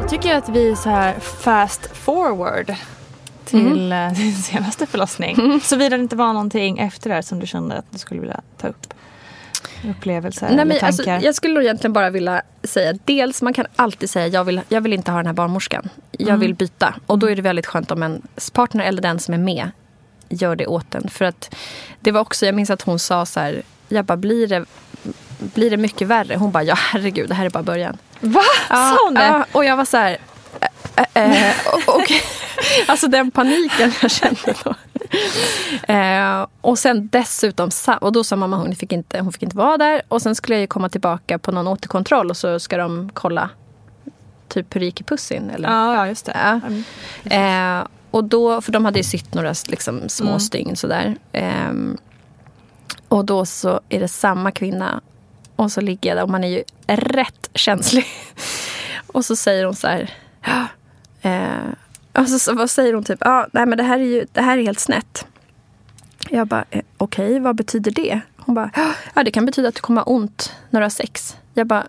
Jag tycker att vi så här fast forward till mm. din senaste förlossning. Mm. Såvida det inte var någonting efter det här som du kände att du skulle vilja ta upp. Upplevelser Nej, eller men alltså, tankar. jag skulle egentligen bara vilja säga dels man kan alltid säga jag vill, jag vill inte ha den här barnmorskan. Jag Mm. vill byta. Och då är det väldigt skönt om en partner eller den som är med gör det åt en. För att det var också, jag minns att hon sa så här, jag bara blir det, blir det mycket värre? Hon bara, ja herregud det här är bara början. Va? Sa hon det? Ja, och jag var så här... Äh, äh, och, och, alltså den paniken jag kände då. Eh, och sen dessutom, och då sa mamma hon fick, inte, hon fick inte vara där. Och sen skulle jag ju komma tillbaka på någon återkontroll och så ska de kolla typ hur det gick i pussin. Eller? Ja, ja, just det. Ja. Mm. Eh, och då, för de hade ju sytt några liksom, små Mm. stygn sådär. Ehm, och då så är det samma kvinna. Och så ligger jag där och man är ju rätt känslig. och så säger hon så här. "Ja, Eh, och så, så vad säger hon typ? Ja, nej men det här är ju det här är helt snett. Jag bara, eh, okej, vad betyder det? Hon bara, ja det kan betyda att du kommer ha ont när du har sex. Jag bara,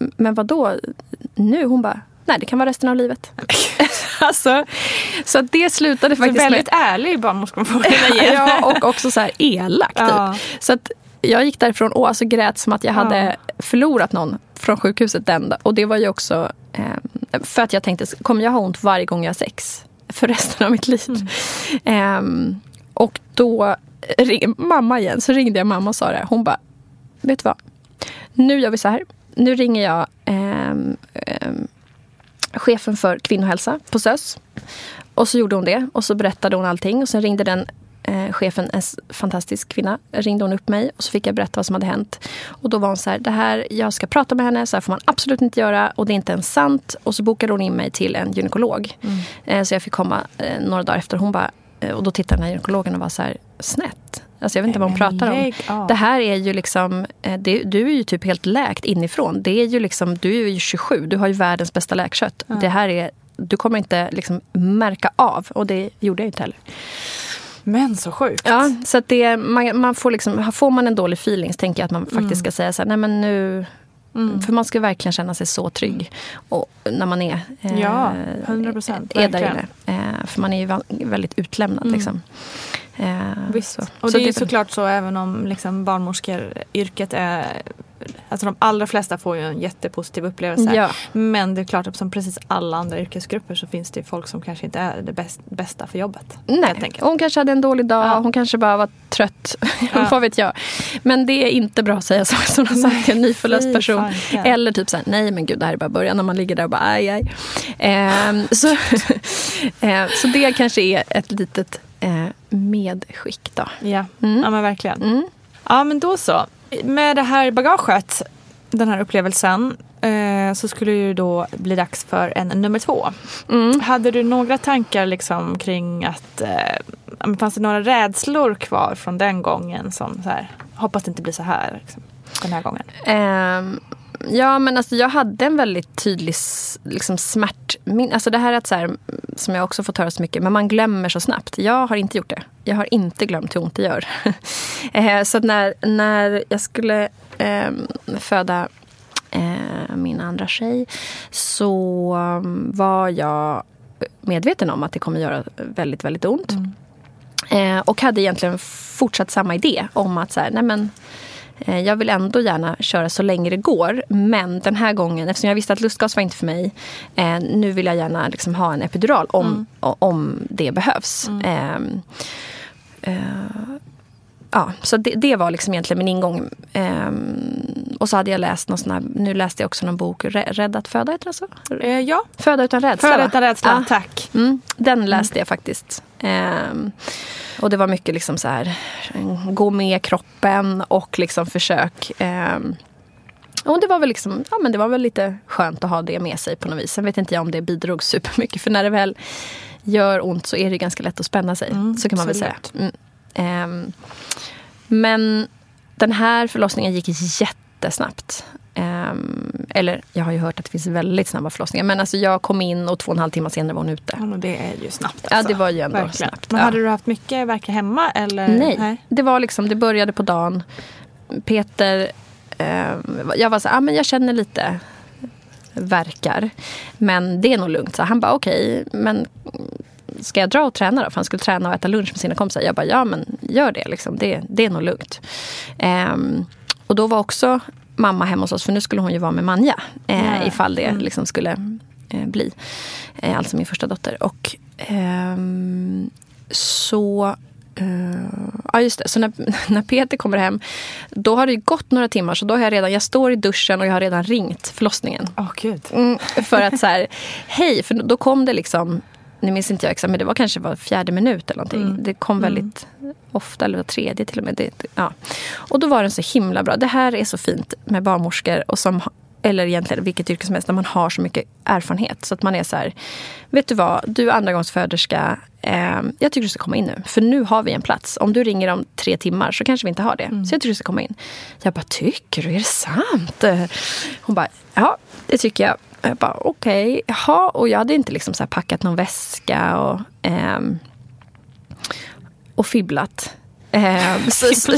"M- men vad då? Nu? Hon bara, nej det kan vara resten av livet. alltså, så det slutade faktiskt väldigt med... ärlig barnmorskan får ja, och också så här elak typ. Ja. Så att jag gick därifrån och alltså grät som att jag hade förlorat någon. från sjukhuset den. Och det var ju också eh, för att jag tänkte, kommer jag ha ont varje gång jag har sex? För resten av mitt liv. Mm. Eh, och då ring, mamma igen, så ringde jag mamma och sa det. Hon bara, vet du vad? Nu gör vi så här. Nu ringer jag eh, chefen för kvinnohälsa på SÖS. Och så gjorde hon det och så berättade hon allting. Och sen ringde den eh, chefen, en fantastisk kvinna, ringde hon upp mig och så fick jag berätta vad som hade hänt. Och då var hon så här, det här, jag ska prata med henne, så här får man absolut inte göra och det är inte ens sant. Och så bokade hon in mig till en gynekolog. Mm. Eh, så jag fick komma eh, några dagar efter. Hon bara, eh, och då tittade den här gynekologen och var så här, snett. Alltså jag vet inte vad hon pratar om. Det här är ju liksom, eh, det, du är ju typ helt läkt inifrån. Det är ju liksom, du är ju 27, du har ju världens bästa läkkött. Det här är, du kommer inte liksom märka av och det gjorde jag inte heller. Men så sjukt. Ja, så att det, man, man får, liksom, får man en dålig feeling så tänker jag att man faktiskt mm. ska säga så här, nej men nu Mm. För man ska verkligen känna sig så trygg och, när man är, eh, ja, 100%, är där inne. Eh, för man är ju väldigt utlämnad. Mm. Liksom. Eh, Visst. Så. Och så det är ju såklart så även om liksom barnmorskeyrket är Alltså de allra flesta får ju en jättepositiv upplevelse. Ja. Men det är klart att som precis alla andra yrkesgrupper så finns det folk som kanske inte är det bästa för jobbet. Nej, hon kanske hade en dålig dag, ja. hon kanske bara var trött. Ja. Vad vet jag. Men det är inte bra att säga så som du sagt till en nyförlöst person. Eller typ såhär, nej men gud det här är bara början. När man ligger där och bara aj aj. Eh, så, eh, så det kanske är ett litet eh, medskick då. Ja, mm. ja men verkligen. Mm. Ja men då så. Med det här bagaget, den här upplevelsen, eh, så skulle det ju då bli dags för en nummer två. Mm. Hade du några tankar liksom kring att, eh, fanns det några rädslor kvar från den gången som så här, hoppas det inte blir så här liksom, den här gången? Ja, men alltså jag hade en väldigt tydlig liksom, smärt... Alltså det här är att så här, som jag också fått höra så mycket, men man glömmer så snabbt. Jag har inte gjort det. Jag har inte glömt hur ont det gör. Eh, så när, när jag skulle eh, föda eh, min andra tjej så um, var jag medveten om att det kommer göra väldigt, väldigt ont. Mm. Eh, och hade egentligen fortsatt samma idé om att så här, nej men jag vill ändå gärna köra så länge det går. Men den här gången, eftersom jag visste att lustgas var inte för mig. Eh, nu vill jag gärna liksom ha en epidural om, mm. om det behövs. Mm. Eh, eh, ja, så det, det, var liksom egentligen min ingång. Um, och så hade jag läst någon sån här, nu läste jag också någon bok, Rädd att föda heter det så? Uh, ja. Föda utan rädsla. Föda utan rädsla, ja. tack. Mm, den läste mm. jag faktiskt. Um, och det var mycket liksom så här, gå med kroppen och liksom försök. Um, och det var väl liksom, ja men det var väl lite skönt att ha det med sig på något vis. Sen vet inte jag om det bidrog supermycket. För när det väl gör ont så är det ganska lätt att spänna sig. Mm, så kan man väl säga. Mm. Um, men den här förlossningen gick jättesnabbt. Um, eller jag har ju hört att det finns väldigt snabba förlossningar. Men alltså jag kom in och två och en halv timme senare var hon ute. Ja, det är ju snabbt. Alltså. Ja, det var ju ändå Verkligen. snabbt. Men ja. hade du haft mycket verk hemma? Eller? Nej. Nej, det var liksom, det började på dagen. Peter, um, jag var så ah, men jag känner lite verkar. Men det är nog lugnt. Så han bara okej, okay, men ska jag dra och träna då? För han skulle träna och äta lunch med sina kompisar. Jag bara, ja men gör det. Liksom. Det, det är nog lugnt. Um, och då var också mamma hemma hos oss. För nu skulle hon ju vara med Manja. Eh, ifall det mm. liksom skulle eh, bli. Eh, alltså min första dotter. Och um, så Uh, ja just det, så när, när Peter kommer hem då har det gått några timmar så då har jag redan, jag står i duschen och jag har redan ringt förlossningen. Oh, Gud. Mm, för att så här, hej, för då kom det liksom nu minns inte jag exakt, men det var kanske var fjärde minut eller någonting. Mm. Det kom mm. väldigt mm. ofta, eller var tredje till och med. Det, ja. Och då var den så himla bra. Det här är så fint med barnmorskor och som eller egentligen vilket yrke som helst, när man har så mycket erfarenhet. Så att man är så här, vet du vad, du är andragångsföderska. Eh, jag tycker du ska komma in nu. För nu har vi en plats. Om du ringer om tre timmar så kanske vi inte har det. Mm. Så jag tycker du ska komma in. Jag bara, tycker du? Är det sant? Hon bara, ja det tycker jag. Jag bara okej, okay, jaha. Och jag hade inte liksom så packat någon väska och, eh, och fibblat. Eh, så, så,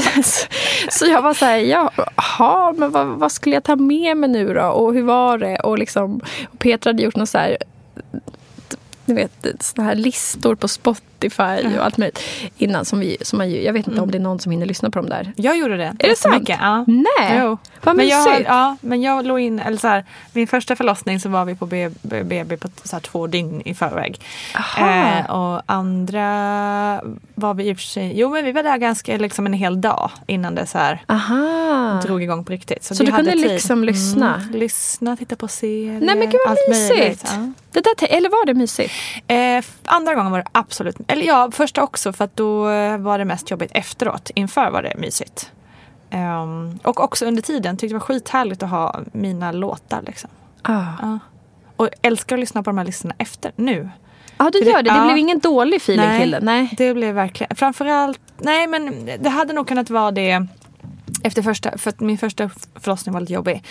så, jag var så här, jaha, men vad, vad, skulle jag ta med mig nu då? Och hur var det? Och, liksom, och Petra hade gjort något så här, du vet, såna här listor på spot Spotify och allt möjligt. Innan som vi, som man, jag vet inte om det är någon som hinner lyssna på dem där. Jag gjorde det. Är det sant? Ja. Nej, Jo. vad men jag, mysigt. ja, men jag låg in, eller så här, min första förlossning så var vi på BB, på så här, två dygn i förväg. Eh, och andra var vi i och för sig, jo men vi var där ganska liksom en hel dag innan det så här Aha. drog igång på riktigt. Så vi du hade kunde tid. liksom lyssna? Mm, lyssna, titta på serier. Nej men gud vad allt mysigt. möjligt, ja. Det där, eller var det mysigt? Eh, andra gången var det absolut, eller ja första också för att då eh, var det mest jobbigt efteråt. Inför var det mysigt. Ehm, och också under tiden tyckte det var skithärligt att ha mina låtar liksom. Ah. Ja. Och älskar att lyssna på de här listorna efter nu. Ja, du För det- gör det. Det ja. blev ingen dålig feeling Nej. till det. Nej. Det blev verkligen, framförallt, nej men det hade nog kunnat vara det efter första, för att min första förlossning var lite jobbig.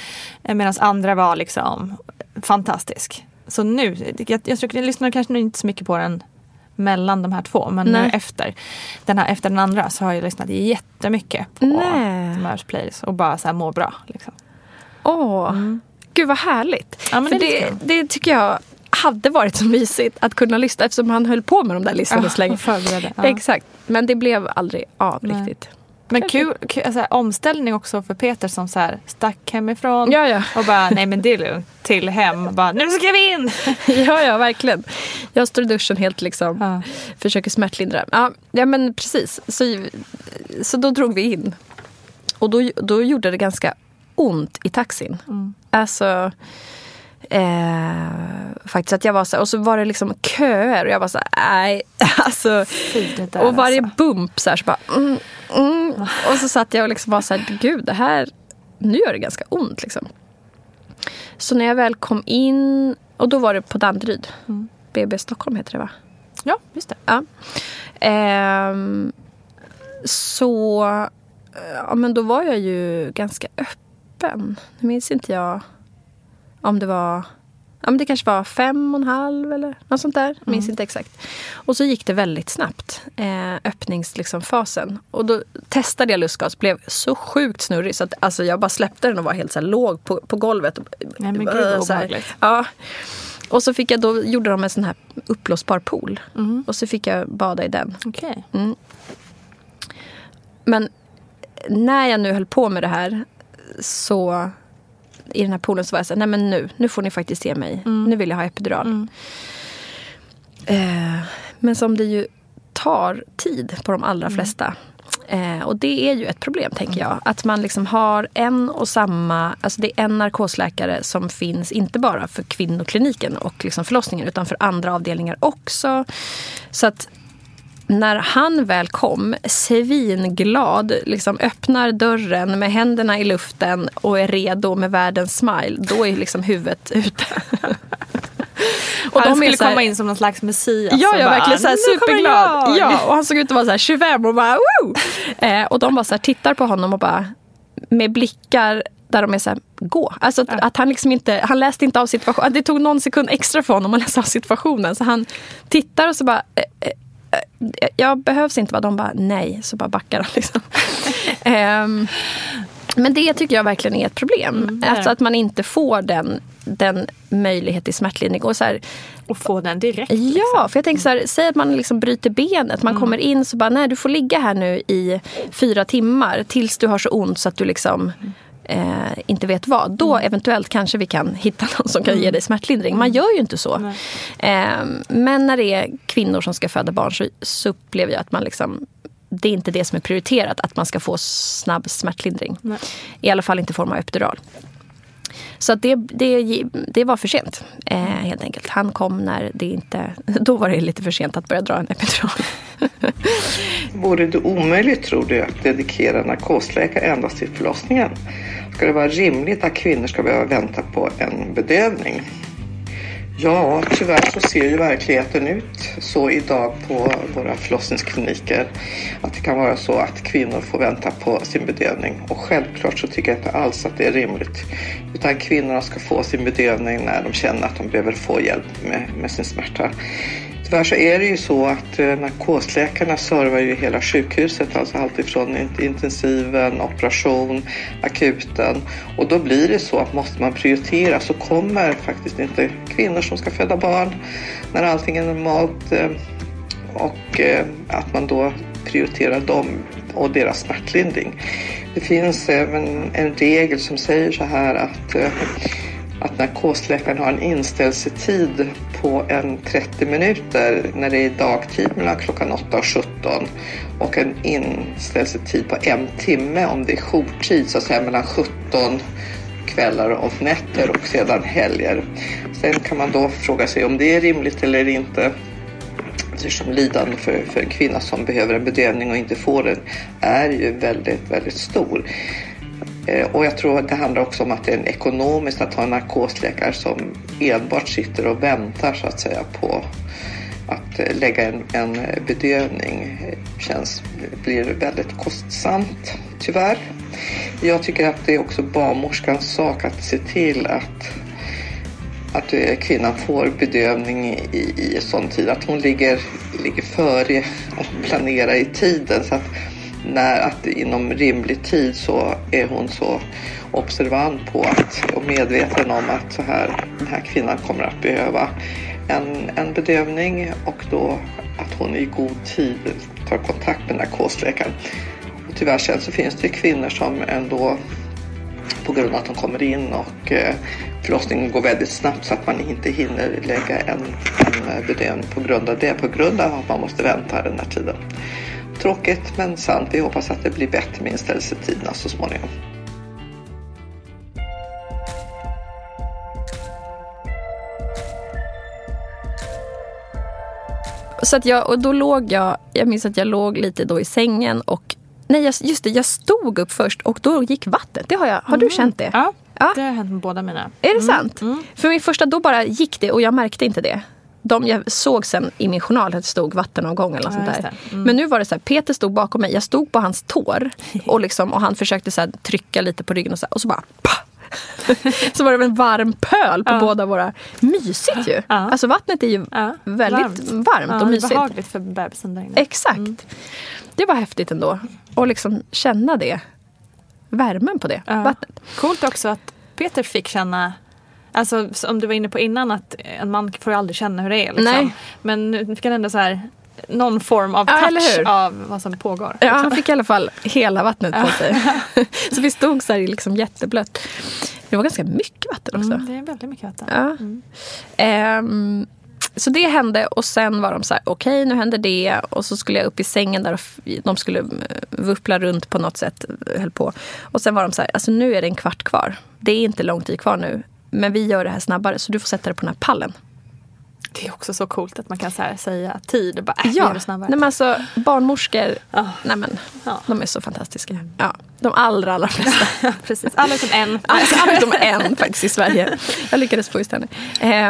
Medan andra var liksom fantastisk. Så nu, jag, jag, tror- jag lyssnade kanske inte så mycket på den mellan de här två. Men nu Nej. efter den, här, efter den andra så har jag lyssnat jättemycket på Nej. de här plays och bara så här må bra. Liksom. Åh, gud vad härligt. Ja, det det, det, tycker jag hade varit så mysigt att kunna lyssna eftersom han höll på med de där listorna Ja, så länge. ja. Exakt. Men det blev aldrig av Nej. riktigt. Men kul, kul alltså, omställning också för Peter som så här stack hemifrån Ja, ja. och bara nej men det är lugnt till hem. Bara, nu ska vi in! ja, ja, verkligen. Jag står i duschen helt liksom, Ja. försöker smärtlindra. Ja, ja men precis. Så, så då drog vi in. Och då, då gjorde det ganska ont i taxin. Mm. Alltså, eh, faktiskt att jag var så här, och så var det liksom köer och jag var så nej, alltså. och varje alltså. bump så här, så bara, mm, mm. Och så satt jag och liksom var så här, gud det här, nu gör det ganska ont liksom. Så när jag väl kom in, och då var det på Danderyd. Mm. BB Stockholm heter det va? Ja, just det. Ja. Ehm, så, ja men då var jag ju ganska öppen. Nu minns inte jag om det var, ja men det kanske var fem och en halv eller något sånt där. Jag minns inte exakt. Och så gick det väldigt snabbt, eh, öppningsfasen. Liksom, och då testade jag lustgas, blev så sjukt snurrig så att alltså, jag bara släppte den och var helt så här, låg på, på golvet. Nej, men gud, vad Så här. obehagligt. Ja. Och så fick jag, då gjorde de en sån här uppblåsbar pool. Mm. Och så fick jag bada i den. Okej. Men när jag nu höll på med det här så i den här poolen så var jag så här, nej men nu, nu får ni faktiskt ge mig. Nu vill jag ha epidural. Eh, men som det ju tar tid på de allra flesta. Eh, och det är ju ett problem tänker jag. Att man liksom har en och samma, alltså det är en narkosläkare som finns inte bara för kvinnokliniken och liksom förlossningen utan för andra avdelningar också. Så att när han väl kom, svinglad, liksom öppnar dörren med händerna i luften och är redo med världens smile, då är liksom huvudet ute. Och han skulle här- komma in som någon slags Messias. Ja, ja bara, verkligen så här "Nu kommer superglad. jag!" Ja, och han såg ut att vara så här 25 och bara woo! Eh, och de bara så här, tittar på honom och bara med blickar där de är så här, gå. Alltså att, att han liksom inte, han läste inte av situationen. Det tog någon sekund extra för honom att läsa av situationen. Så han tittar och så bara, eh, eh, jag behövs inte. Va? De bara, nej. Så bara backar han liksom. Ehm, men det tycker jag verkligen är ett problem. är alltså att man inte får den, den möjlighet till smärtlindring. Och så här, Och få den direkt. Ja, liksom. för jag tänker så här, säg att man liksom bryter benet. Man kommer in så bara, nej du får ligga här nu i fyra timmar tills du har så ont så att du liksom eh, inte vet vad. Då eventuellt kanske vi kan hitta någon som kan ge dig smärtlindring. Man gör ju inte så. Eh, men när det är kvinnor som ska föda barn så, så upplever jag att man liksom det är inte det som är prioriterat, att man ska få snabb smärtlindring. Nej. I alla fall inte i form av epidural. Så att det, det, det var för sent, eh, helt enkelt. Han kom när det inte... Då var det lite för sent att börja dra en epidural. Vore det omöjligt tror du att dedikera narkosläkare endast till förlossningen? Ska det vara rimligt att kvinnor ska behöva vänta på en bedövning? Ja, tyvärr så ser ju verkligheten ut så idag på våra förlossningskliniker att det kan vara så att kvinnor får vänta på sin bedövning. Och självklart så tycker jag inte alls att det är rimligt. Utan kvinnorna ska få sin bedövning när de känner att de behöver få hjälp med, med sin smärta. Tyvärr så är det ju så att eh, narkosläkarna servar ju hela sjukhuset, alltså allt ifrån intensiven, operation, akuten. Och då blir det så att måste man prioritera så kommer faktiskt inte kvinnor som ska föda barn när allting är normalt eh, och eh, att man då prioriterar dem och deras smärtlindring. Det finns även en regel som säger så här att, att narkosläkaren har en inställelsetid på en 30 minuter när det är dagtid mellan klockan 8 och 17 och en inställelsetid på en timme om det är jourtid så att säga mellan 17 kvällar och nätter och sedan helger. Sen kan man då fråga sig om det är rimligt eller inte eftersom lidande för, för en kvinna som behöver en bedövning och inte får den är ju väldigt, väldigt stor. Eh, och jag tror att det handlar också om att det är ekonomiskt att ha en narkosläkare som enbart sitter och väntar så att säga på att eh, lägga en, en eh, bedövning känns, blir väldigt kostsamt tyvärr. Jag tycker att det är också barnmorskans sak att se till att att kvinnan får bedövning i, i sån tid att hon ligger, ligger före och planerar i tiden så att när att inom rimlig tid så är hon så observant på att och medveten om att så här, den här kvinnan kommer att behöva en, en bedövning och då att hon i god tid tar kontakt med narkosläkaren. Och tyvärr sen så finns det kvinnor som ändå på grund av att de kommer in och eh, förlossningen går väldigt snabbt så att man inte hinner lägga en, en bedövning på grund av det, på grund av att man måste vänta den här tiden. Tråkigt men sant. Vi hoppas att det blir bättre med inställelsetiderna så småningom. Så att jag, och då låg jag, jag minns att jag låg lite då i sängen och Nej, just det, jag stod upp först och då gick vattnet. Det har, jag, har du känt det? Ja, ja, det har hänt med båda mina. Är det mm. sant? Mm. För min första, då bara gick det och jag märkte inte det. De jag såg sen i min journal att det stod vattenavgång eller något ja, sånt där. Mm. Men nu var det så här, Peter stod bakom mig, jag stod på hans tår och, liksom, och han försökte så här, trycka lite på ryggen och så, här, och så bara pah! så var det en varm pöl på ja. båda våra. Mysigt ju! Ja. Alltså vattnet är ju ja. väldigt varmt, varmt och mysigt. Behagligt för bebisen där inne. Exakt. Mm. Det var häftigt ändå. Och liksom känna det. Värmen på det vattnet. Coolt också att Peter fick känna Alltså som du var inne på innan att en man får ju aldrig känna hur det är. Liksom. Nej. Men nu fick han ändå så här någon form av touch av vad som pågår. Ja, han fick i alla fall hela vattnet på sig. så vi stod så här liksom jätteblött. Det var ganska mycket vatten också. Mm, det är väldigt mycket vatten. Ja. Mm. Um, så det hände och sen var de så här, okej okay, nu händer det. Och så skulle jag upp i sängen där och de skulle eh, vuppla runt på något sätt. Höll på. Och sen var de så här, alltså nu är det en kvart kvar. Det är inte lång tid kvar nu. Men vi gör det här snabbare så du får sätta dig på den här pallen. Det är också så coolt att man kan så säga tid och bara äh, ja. snabbare. Nej, men alltså, barnmorskor, oh. nej, men, ja. de är så fantastiska. Ja, de allra, allra flesta. Precis, alla utom en. Alltså, alla utom en faktiskt i Sverige. Jag lyckades få just henne.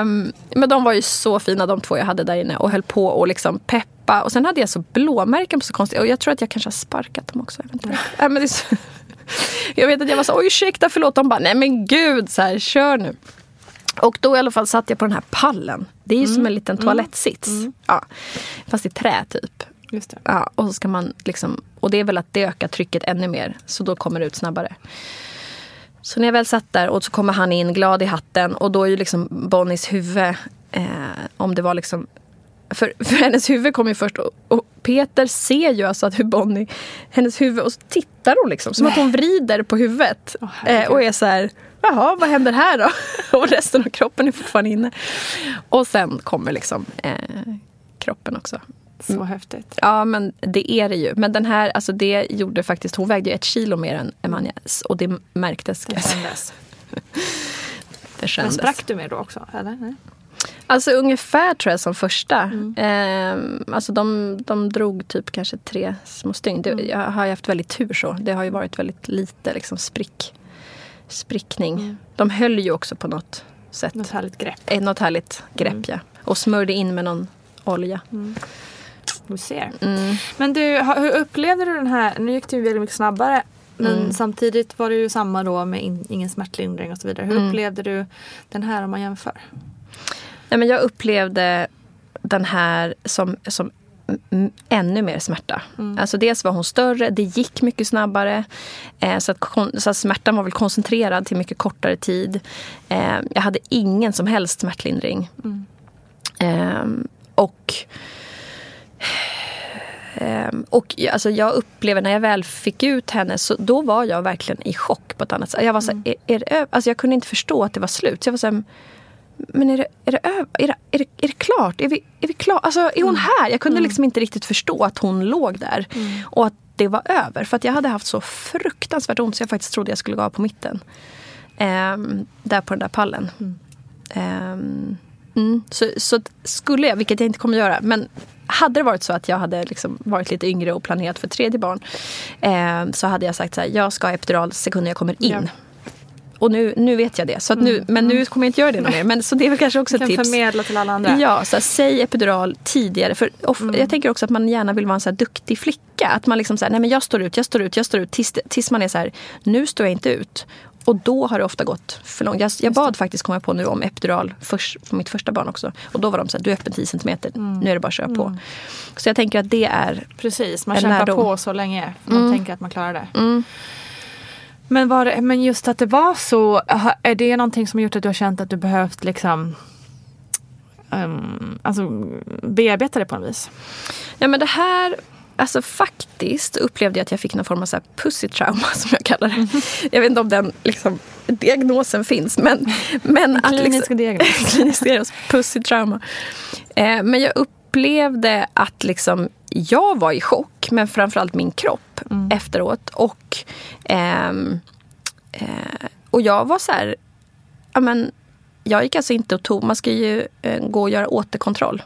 Um, men de var ju så fina de två jag hade där inne och höll på och liksom peppa. Och sen hade jag så blåmärken på så konstigt. Och jag tror att jag kanske har sparkat dem också. Eventuellt. Ja, men det jag vet att jag var så oj ursäkta förlåt. De bara nej men gud så här, kör nu. Och då i alla fall satt jag på den här pallen. Det är ju mm. som en liten toalettsits. Mm. Ja. Fast i trä typ. Just det. Ja, och, så ska man liksom, och det är väl att det ökar trycket ännu mer. Så då kommer det ut snabbare. Så när jag väl satt där och så kommer han in glad i hatten och då är ju liksom Bonnies huvud, eh, om det var liksom för, för hennes huvud kommer ju först och, och, Peter ser ju alltså att hur Bonnie, hennes huvud och så tittar hon liksom som Nej. att hon vrider på huvudet. Oh, eh, och är så här, jaha vad händer här då? och resten av kroppen är fortfarande inne. Och sen kommer liksom eh, kroppen också. Så mm. häftigt. Ja men det är det ju. Men den här, alltså det gjorde faktiskt, hon vägde ju ett kilo mer än Emanja. Och det märktes. Det kändes. det kändes. Men sprack du mer då också? Eller? Nej. Alltså ungefär tror jag som första. Mm. Eh, alltså de, de drog typ kanske tre små stygn. Det, mm. Jag har ju haft väldigt tur så. Det har ju varit väldigt lite liksom sprick, sprickning. Mm. De höll ju också på något sätt. Något härligt grepp. Eh, något härligt grepp mm. ja. Och smörjde in med någon olja. Du ser. Mm. Men du, hur upplevde du den här, nu gick det ju väldigt mycket snabbare. Men mm. samtidigt var det ju samma då med in, ingen smärtlindring och så vidare. Hur mm. upplevde du den här om man jämför? Nej, men jag upplevde den här som, som ännu mer smärta. Mm. Alltså dels var hon större, det gick mycket snabbare. Eh, så, att, så att smärtan var väl koncentrerad till mycket kortare tid. Eh, jag hade ingen som helst smärtlindring. Mm. Eh, och Ehm, och jag- alltså, jag upplever när jag väl fick ut henne, så då var jag verkligen i chock på ett annat sätt. Jag, var så här, är, är det alltså, jag kunde inte förstå att det var slut. Så jag var så här, men är det, är det, över? Är det, är det, är det klart? Är vi, är vi klara? Alltså, är hon här? Jag kunde liksom inte riktigt förstå att hon låg där. Och att det var över. För att jag hade haft så fruktansvärt ont så jag faktiskt trodde jag skulle gå av på mitten. Ehm, där på den där pallen. Ehm, mm, så, så skulle jag, vilket jag inte kommer göra, men hade det varit så att jag hade liksom varit lite yngre och planerat för tredje barn ehm, så hade jag sagt så här, jag ska ha epidural sekunden jag kommer in. Ja. Och nu, nu vet jag det. Så nu, Men nu kommer jag inte göra det mer. Men, så det är väl kanske också ett kan tips. förmedla till alla andra. Ja, så här, säg epidural tidigare. För of, Jag tänker också att man gärna vill vara en så duktig flicka. Att man liksom så här, nej men jag står ut, jag står ut, jag står ut. Tills, tills man är så här, nu står jag inte ut. Och då har det ofta gått för långt. Jag, jag bad faktiskt, komma på nu, om epidural först, på mitt första barn också. Och då var de så här, du är öppen 10 centimeter. Nu är det bara att köra på. Så jag tänker att det är Precis, man kämpar lärdom. på så länge. Man tänker att man klarar det. Men, var men just att det var så, är det någonting som gjort att du har känt att du behövt liksom um, alltså, bearbeta det på något vis? Ja men det här, alltså faktiskt upplevde jag att jag fick någon form av så här pussy trauma som jag kallar det. Jag vet inte om den liksom, diagnosen finns men, men att klinisk liksom, diagnos. klinisk diagnos, pussy trauma. Eh, men jag upplevde att liksom jag var i chock, men framförallt min kropp efteråt. Och, ehm, eh, och jag var så här, ja men jag gick alltså inte och tog, man ska ju eh, gå och göra återkontroll.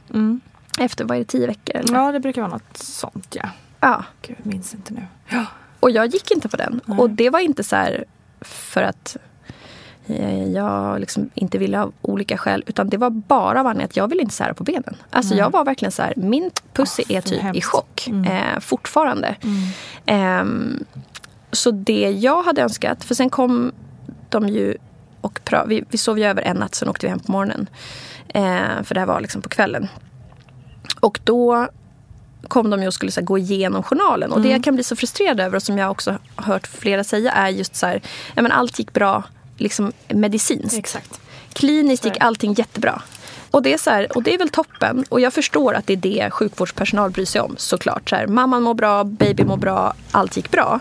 Efter, vad är det, tio veckor? Eller? Ja, det brukar vara något sånt ja. Ja. Gud, jag minns inte nu. Ja. Och jag gick inte på den. Och det var inte så här för att eh, jag liksom inte ville av olika skäl. Utan det var bara av att jag ville inte sära på benen. Alltså jag var verkligen så här, min pussy är typ i hemskt. chock. Eh, fortfarande. Ehm, så det jag hade önskat, för sen kom de ju och pra- vi, vi sov ju över en natt, sen åkte vi hem på morgonen. Eh, för det här var liksom på kvällen. Och då kom de ju och skulle så här, gå igenom journalen. Och det jag kan bli så frustrerad över och som jag också har hört flera säga är just så här, ja, men allt gick bra liksom medicinskt. Exakt. Kliniskt gick allting jättebra. Och det, är så här, och det är väl toppen. Och jag förstår att det är det sjukvårdspersonal bryr sig om såklart. Så här, mamman mår bra, baby mår bra, allt gick bra.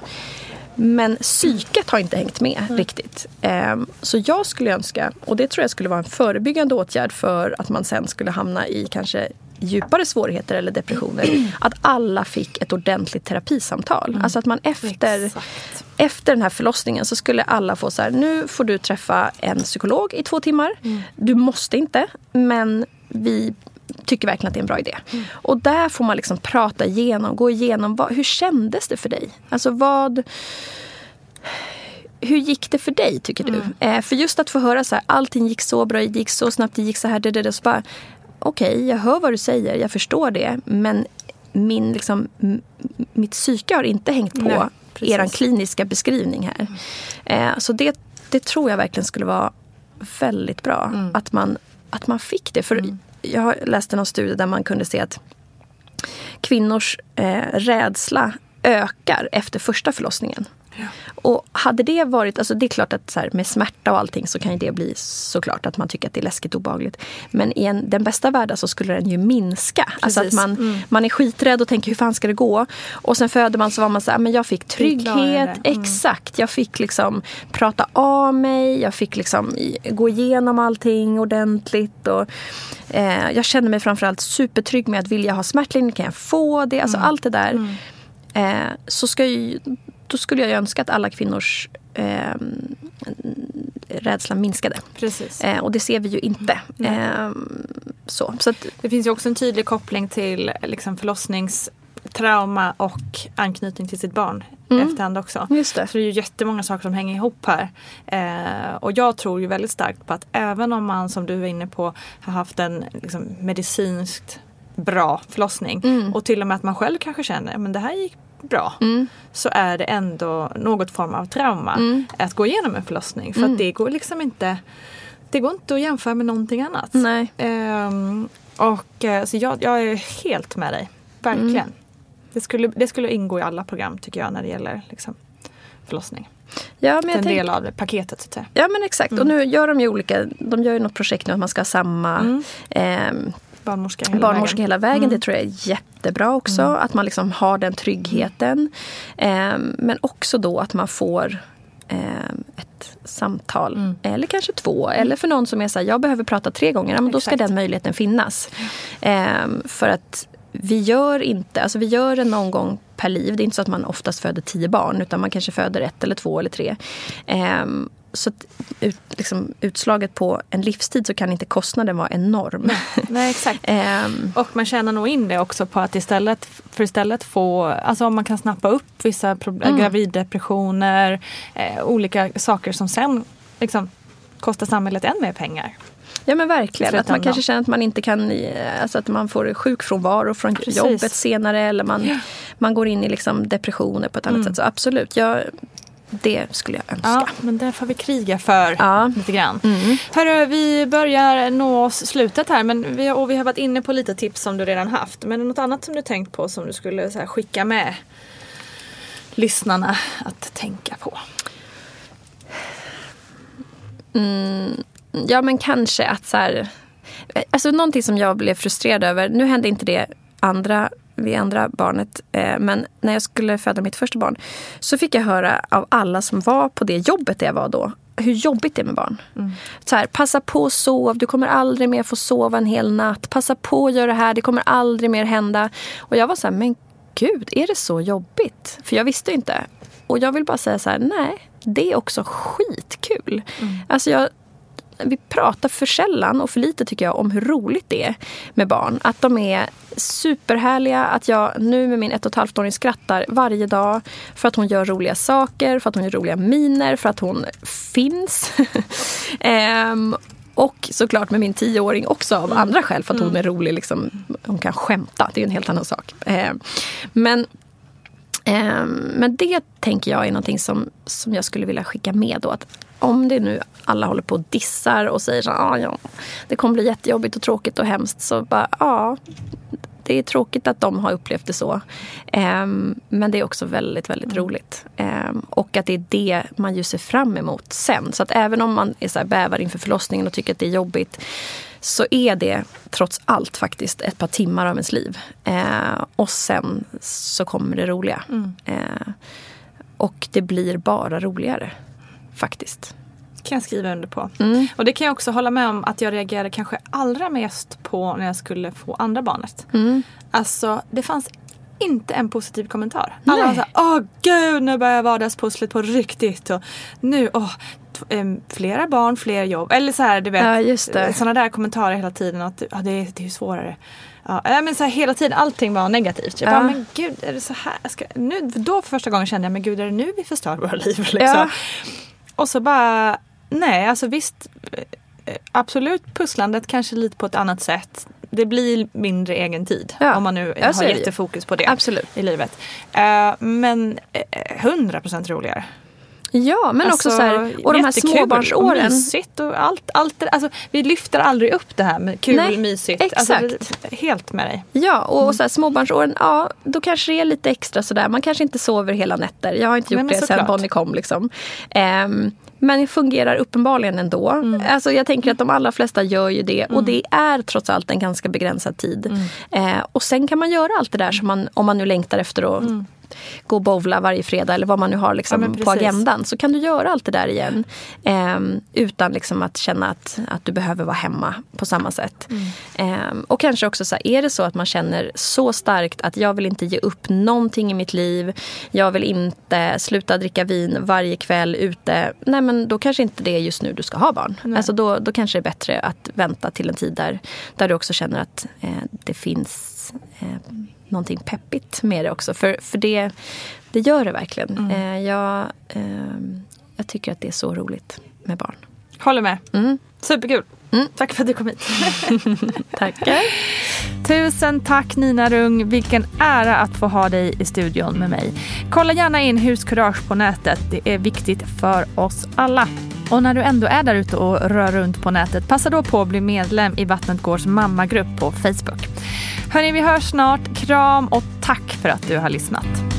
Men psyket har inte hängt med riktigt. Ehm, så jag skulle önska, och det tror jag skulle vara en förebyggande åtgärd för att man sen skulle hamna i kanske djupare svårigheter eller depressioner. Att alla fick ett ordentligt terapisamtal. Alltså att man efter, Exakt. efter den här förlossningen så skulle alla få så här, nu får du träffa en psykolog i två timmar. Du måste inte, men vi tycker verkligen att det är en bra idé. Och där får man liksom prata igenom, gå igenom, vad, hur kändes det för dig? Alltså vad... Hur gick det för dig tycker du? Eh, för just att få höra så här, allting gick så bra, det gick så snabbt, det gick så här, det, det, det, så bara, okej, jag hör vad du säger, jag förstår det, men min, liksom, mitt psyke har inte hängt på Nej, precis. er kliniska beskrivning här. Eh, så det, det tror jag verkligen skulle vara väldigt bra. Att, man, att man fick det. För jag läste någon studie där man kunde se att kvinnors eh, rädsla ökar efter första förlossningen. Och hade det varit, alltså det är klart att så här, med smärta och allting så kan ju det bli såklart att man tycker att det är läskigt och obehagligt. Men i en, den bästa världen så skulle den ju minska. Alltså att Precis. man, man är skiträdd och tänker hur fan ska det gå? Och sen föder man så var man så här, men jag fick trygghet. Mm. Exakt, jag fick liksom prata av mig. Jag fick liksom gå igenom allting ordentligt. Och, eh, jag kände mig framförallt supertrygg med att vill jag ha smärtlindring kan jag få det. Alltså allt det där. Eh, så ska ju, då skulle jag ju önska att alla kvinnors eh, rädsla minskade. Precis. Eh, och det ser vi ju inte. Eh, så. så att, Det finns ju också en tydlig koppling till liksom förlossningstrauma och anknytning till sitt barn efterhand också. Just det. Så det är ju jättemånga saker som hänger ihop här. Eh, och jag tror ju väldigt starkt på att även om man som du var inne på har haft en liksom, medicinskt bra förlossning och till och med att man själv kanske känner att det här gick bra. Så är det ändå något form av trauma att gå igenom en förlossning. För att det går liksom inte det går inte att jämföra med någonting annat. Ehm, och eh, så jag, jag är helt med dig. Verkligen. Mm. Det, skulle, det skulle ingå i alla program tycker jag när det gäller liksom, förlossning. ja, men en tänk, del av det, paketet så. Ja men exakt. Och nu gör de ju olika, de gör ju något projekt nu att man ska ha samma Mm. ehm, Barnmorska hela barnmorska vägen. hela vägen. Mm. Det tror jag är jättebra också. Att man liksom har den tryggheten. Ehm, men också då att man får ehm, ett samtal. Mm. Eller kanske två. Eller för någon som är så här, jag behöver prata tre gånger. Ja, men då ska den möjligheten finnas. Ehm, för att vi gör inte, alltså vi gör det någon gång per liv. Det är inte så att man oftast föder tio barn. Utan man kanske föder ett eller två eller tre. Ehm, så att ut, liksom, utslaget på en livstid så kan inte kostnaden vara enorm. Nej, exakt. Ehm, Och man känner nog in det också på att istället för istället få, alltså om man kan snappa upp vissa problem, Mm. graviddepressioner, eh, olika saker som sen liksom kostar samhället än mer pengar. Ja men verkligen. Att man kanske känner att man inte kan, eh, alltså att man får sjukfrånvaro från Precis. jobbet senare eller man, man går in i liksom depressioner på ett annat Mm. sätt. Så absolut, jag, det skulle jag önska. Ja, men det får vi kriga för Ja. lite grann. Mm. Hörru, vi börjar nå oss slutet här men vi, och vi har varit inne på lite tips som du redan haft. Men är det något annat som du tänkt på som du skulle så här, skicka med lyssnarna att tänka på? Mm, ja men kanske att så här, alltså någonting som jag blev frustrerad över, nu hände inte det andra vid andra barnet. Eh, men när jag skulle föda mitt första barn så fick jag höra av alla som var på det jobbet där jag var då hur jobbigt det är med barn. Så här, passa på att sova, du kommer aldrig mer få sova en hel natt. Passa på att göra det här, det kommer aldrig mer hända. Och jag var så här, men gud, är det så jobbigt? För jag visste inte. Och jag vill bara säga så här, nej, det är också skitkul. Alltså jag, vi pratar för sällan och för lite tycker jag om hur roligt det är med barn. Att de är superhärliga. Att jag nu med min ett och ett halvt åring skrattar varje dag. För att hon gör roliga saker, för att hon gör roliga miner, för att hon finns. Ehm, och såklart med min tioåring också av andra skäl. För att hon är rolig. Liksom, hon kan skämta, det är en helt annan sak. Ehm, men Ehm, Men det tänker jag är någonting som, som jag skulle vilja skicka med då. Att om det nu alla håller på och dissar och säger så ah, ja, det kommer bli jättejobbigt och tråkigt och hemskt. Så bara, ja, det är tråkigt att de har upplevt det så. Ehm, men det är också väldigt, väldigt roligt. Ehm, och att det är det man ju ser fram emot sen. Så att även om man är så här bävar inför förlossningen och tycker att det är jobbigt så är det trots allt faktiskt ett par timmar av ens liv. Eh, och sen så kommer det roliga. Eh, och det blir bara roligare. Faktiskt. kan jag skriva under på. Mm. Och det kan jag också hålla med om att jag reagerade kanske allra mest på när jag skulle få andra barnet. Mm. Alltså det fanns inte en positiv kommentar. Alla Nej. var såhär, åh gud nu börjar vardagspusslet på riktigt. Och nu, åh, flera barn, fler jobb. Eller så här, du vet. Ja, det. Sådana där kommentarer hela tiden. Att ja, det, är, det är ju svårare. Ja, nej, men så här, hela tiden, allting var negativt. Jag Ja. bara, men gud är det så här? Ska, nu, då för första gången kände jag, men gud är det nu vi förstör våra liv? Liksom. Ja. Och så bara, nej alltså visst, eh, absolut pusslandet kanske lite på ett annat sätt. Det blir mindre egen tid Ja. om man nu Ja, har jättefokus på det Absolut. i livet. Eh, men eh, 100% roligare. Ja, men Alltså, också så här, och de här småbarnsåren. Och mysigt och allt. allt alltså, vi lyfter aldrig upp det här med kul, Nej, mysigt. exakt. Alltså, helt med dig. Ja, och Mm. så här, småbarnsåren, ja, då kanske det är lite extra sådär. Man kanske inte sover hela nätter. Jag har inte Nej, gjort men det sen såklart. Bonnie kom. Liksom. Ehm, men det fungerar uppenbarligen ändå. Mm. Alltså, jag tänker att de allra flesta gör ju det. Och det är trots allt en ganska begränsad tid. Mm. Eh, och sen kan man göra allt det där som man, om man nu längtar efter att gå och bowla varje fredag eller vad man nu har liksom. Ja, på agendan. Så kan du göra allt det där igen. Ehm, utan liksom att känna att, att du behöver vara hemma på samma sätt. Mm. Ehm, och kanske också så här, är det så att man känner så starkt att jag vill inte ge upp någonting i mitt liv. Jag vill inte sluta dricka vin varje kväll ute. Nej men då kanske inte det är just nu du ska ha barn. Alltså då, då kanske det är bättre att vänta till en tid där, där du också känner att eh, det finns eh, någonting peppigt med det också. För, för det, det gör det verkligen. Mm. Eh, jag, ehm, jag tycker att det är så roligt med barn. Håller med. Mm. Superkul. Tack för att du kom hit. Tackar. Tusen tack Nina Rung. Vilken ära att få ha dig i studion med mig. Kolla gärna in Huskurage på nätet. Det är viktigt för oss alla. Och när du ändå är där ute och rör runt på nätet, passa då på att bli medlem i Vattnet Gårds mammagrupp på Facebook. Hörni, vi hörs snart. Kram och tack för att du har lyssnat.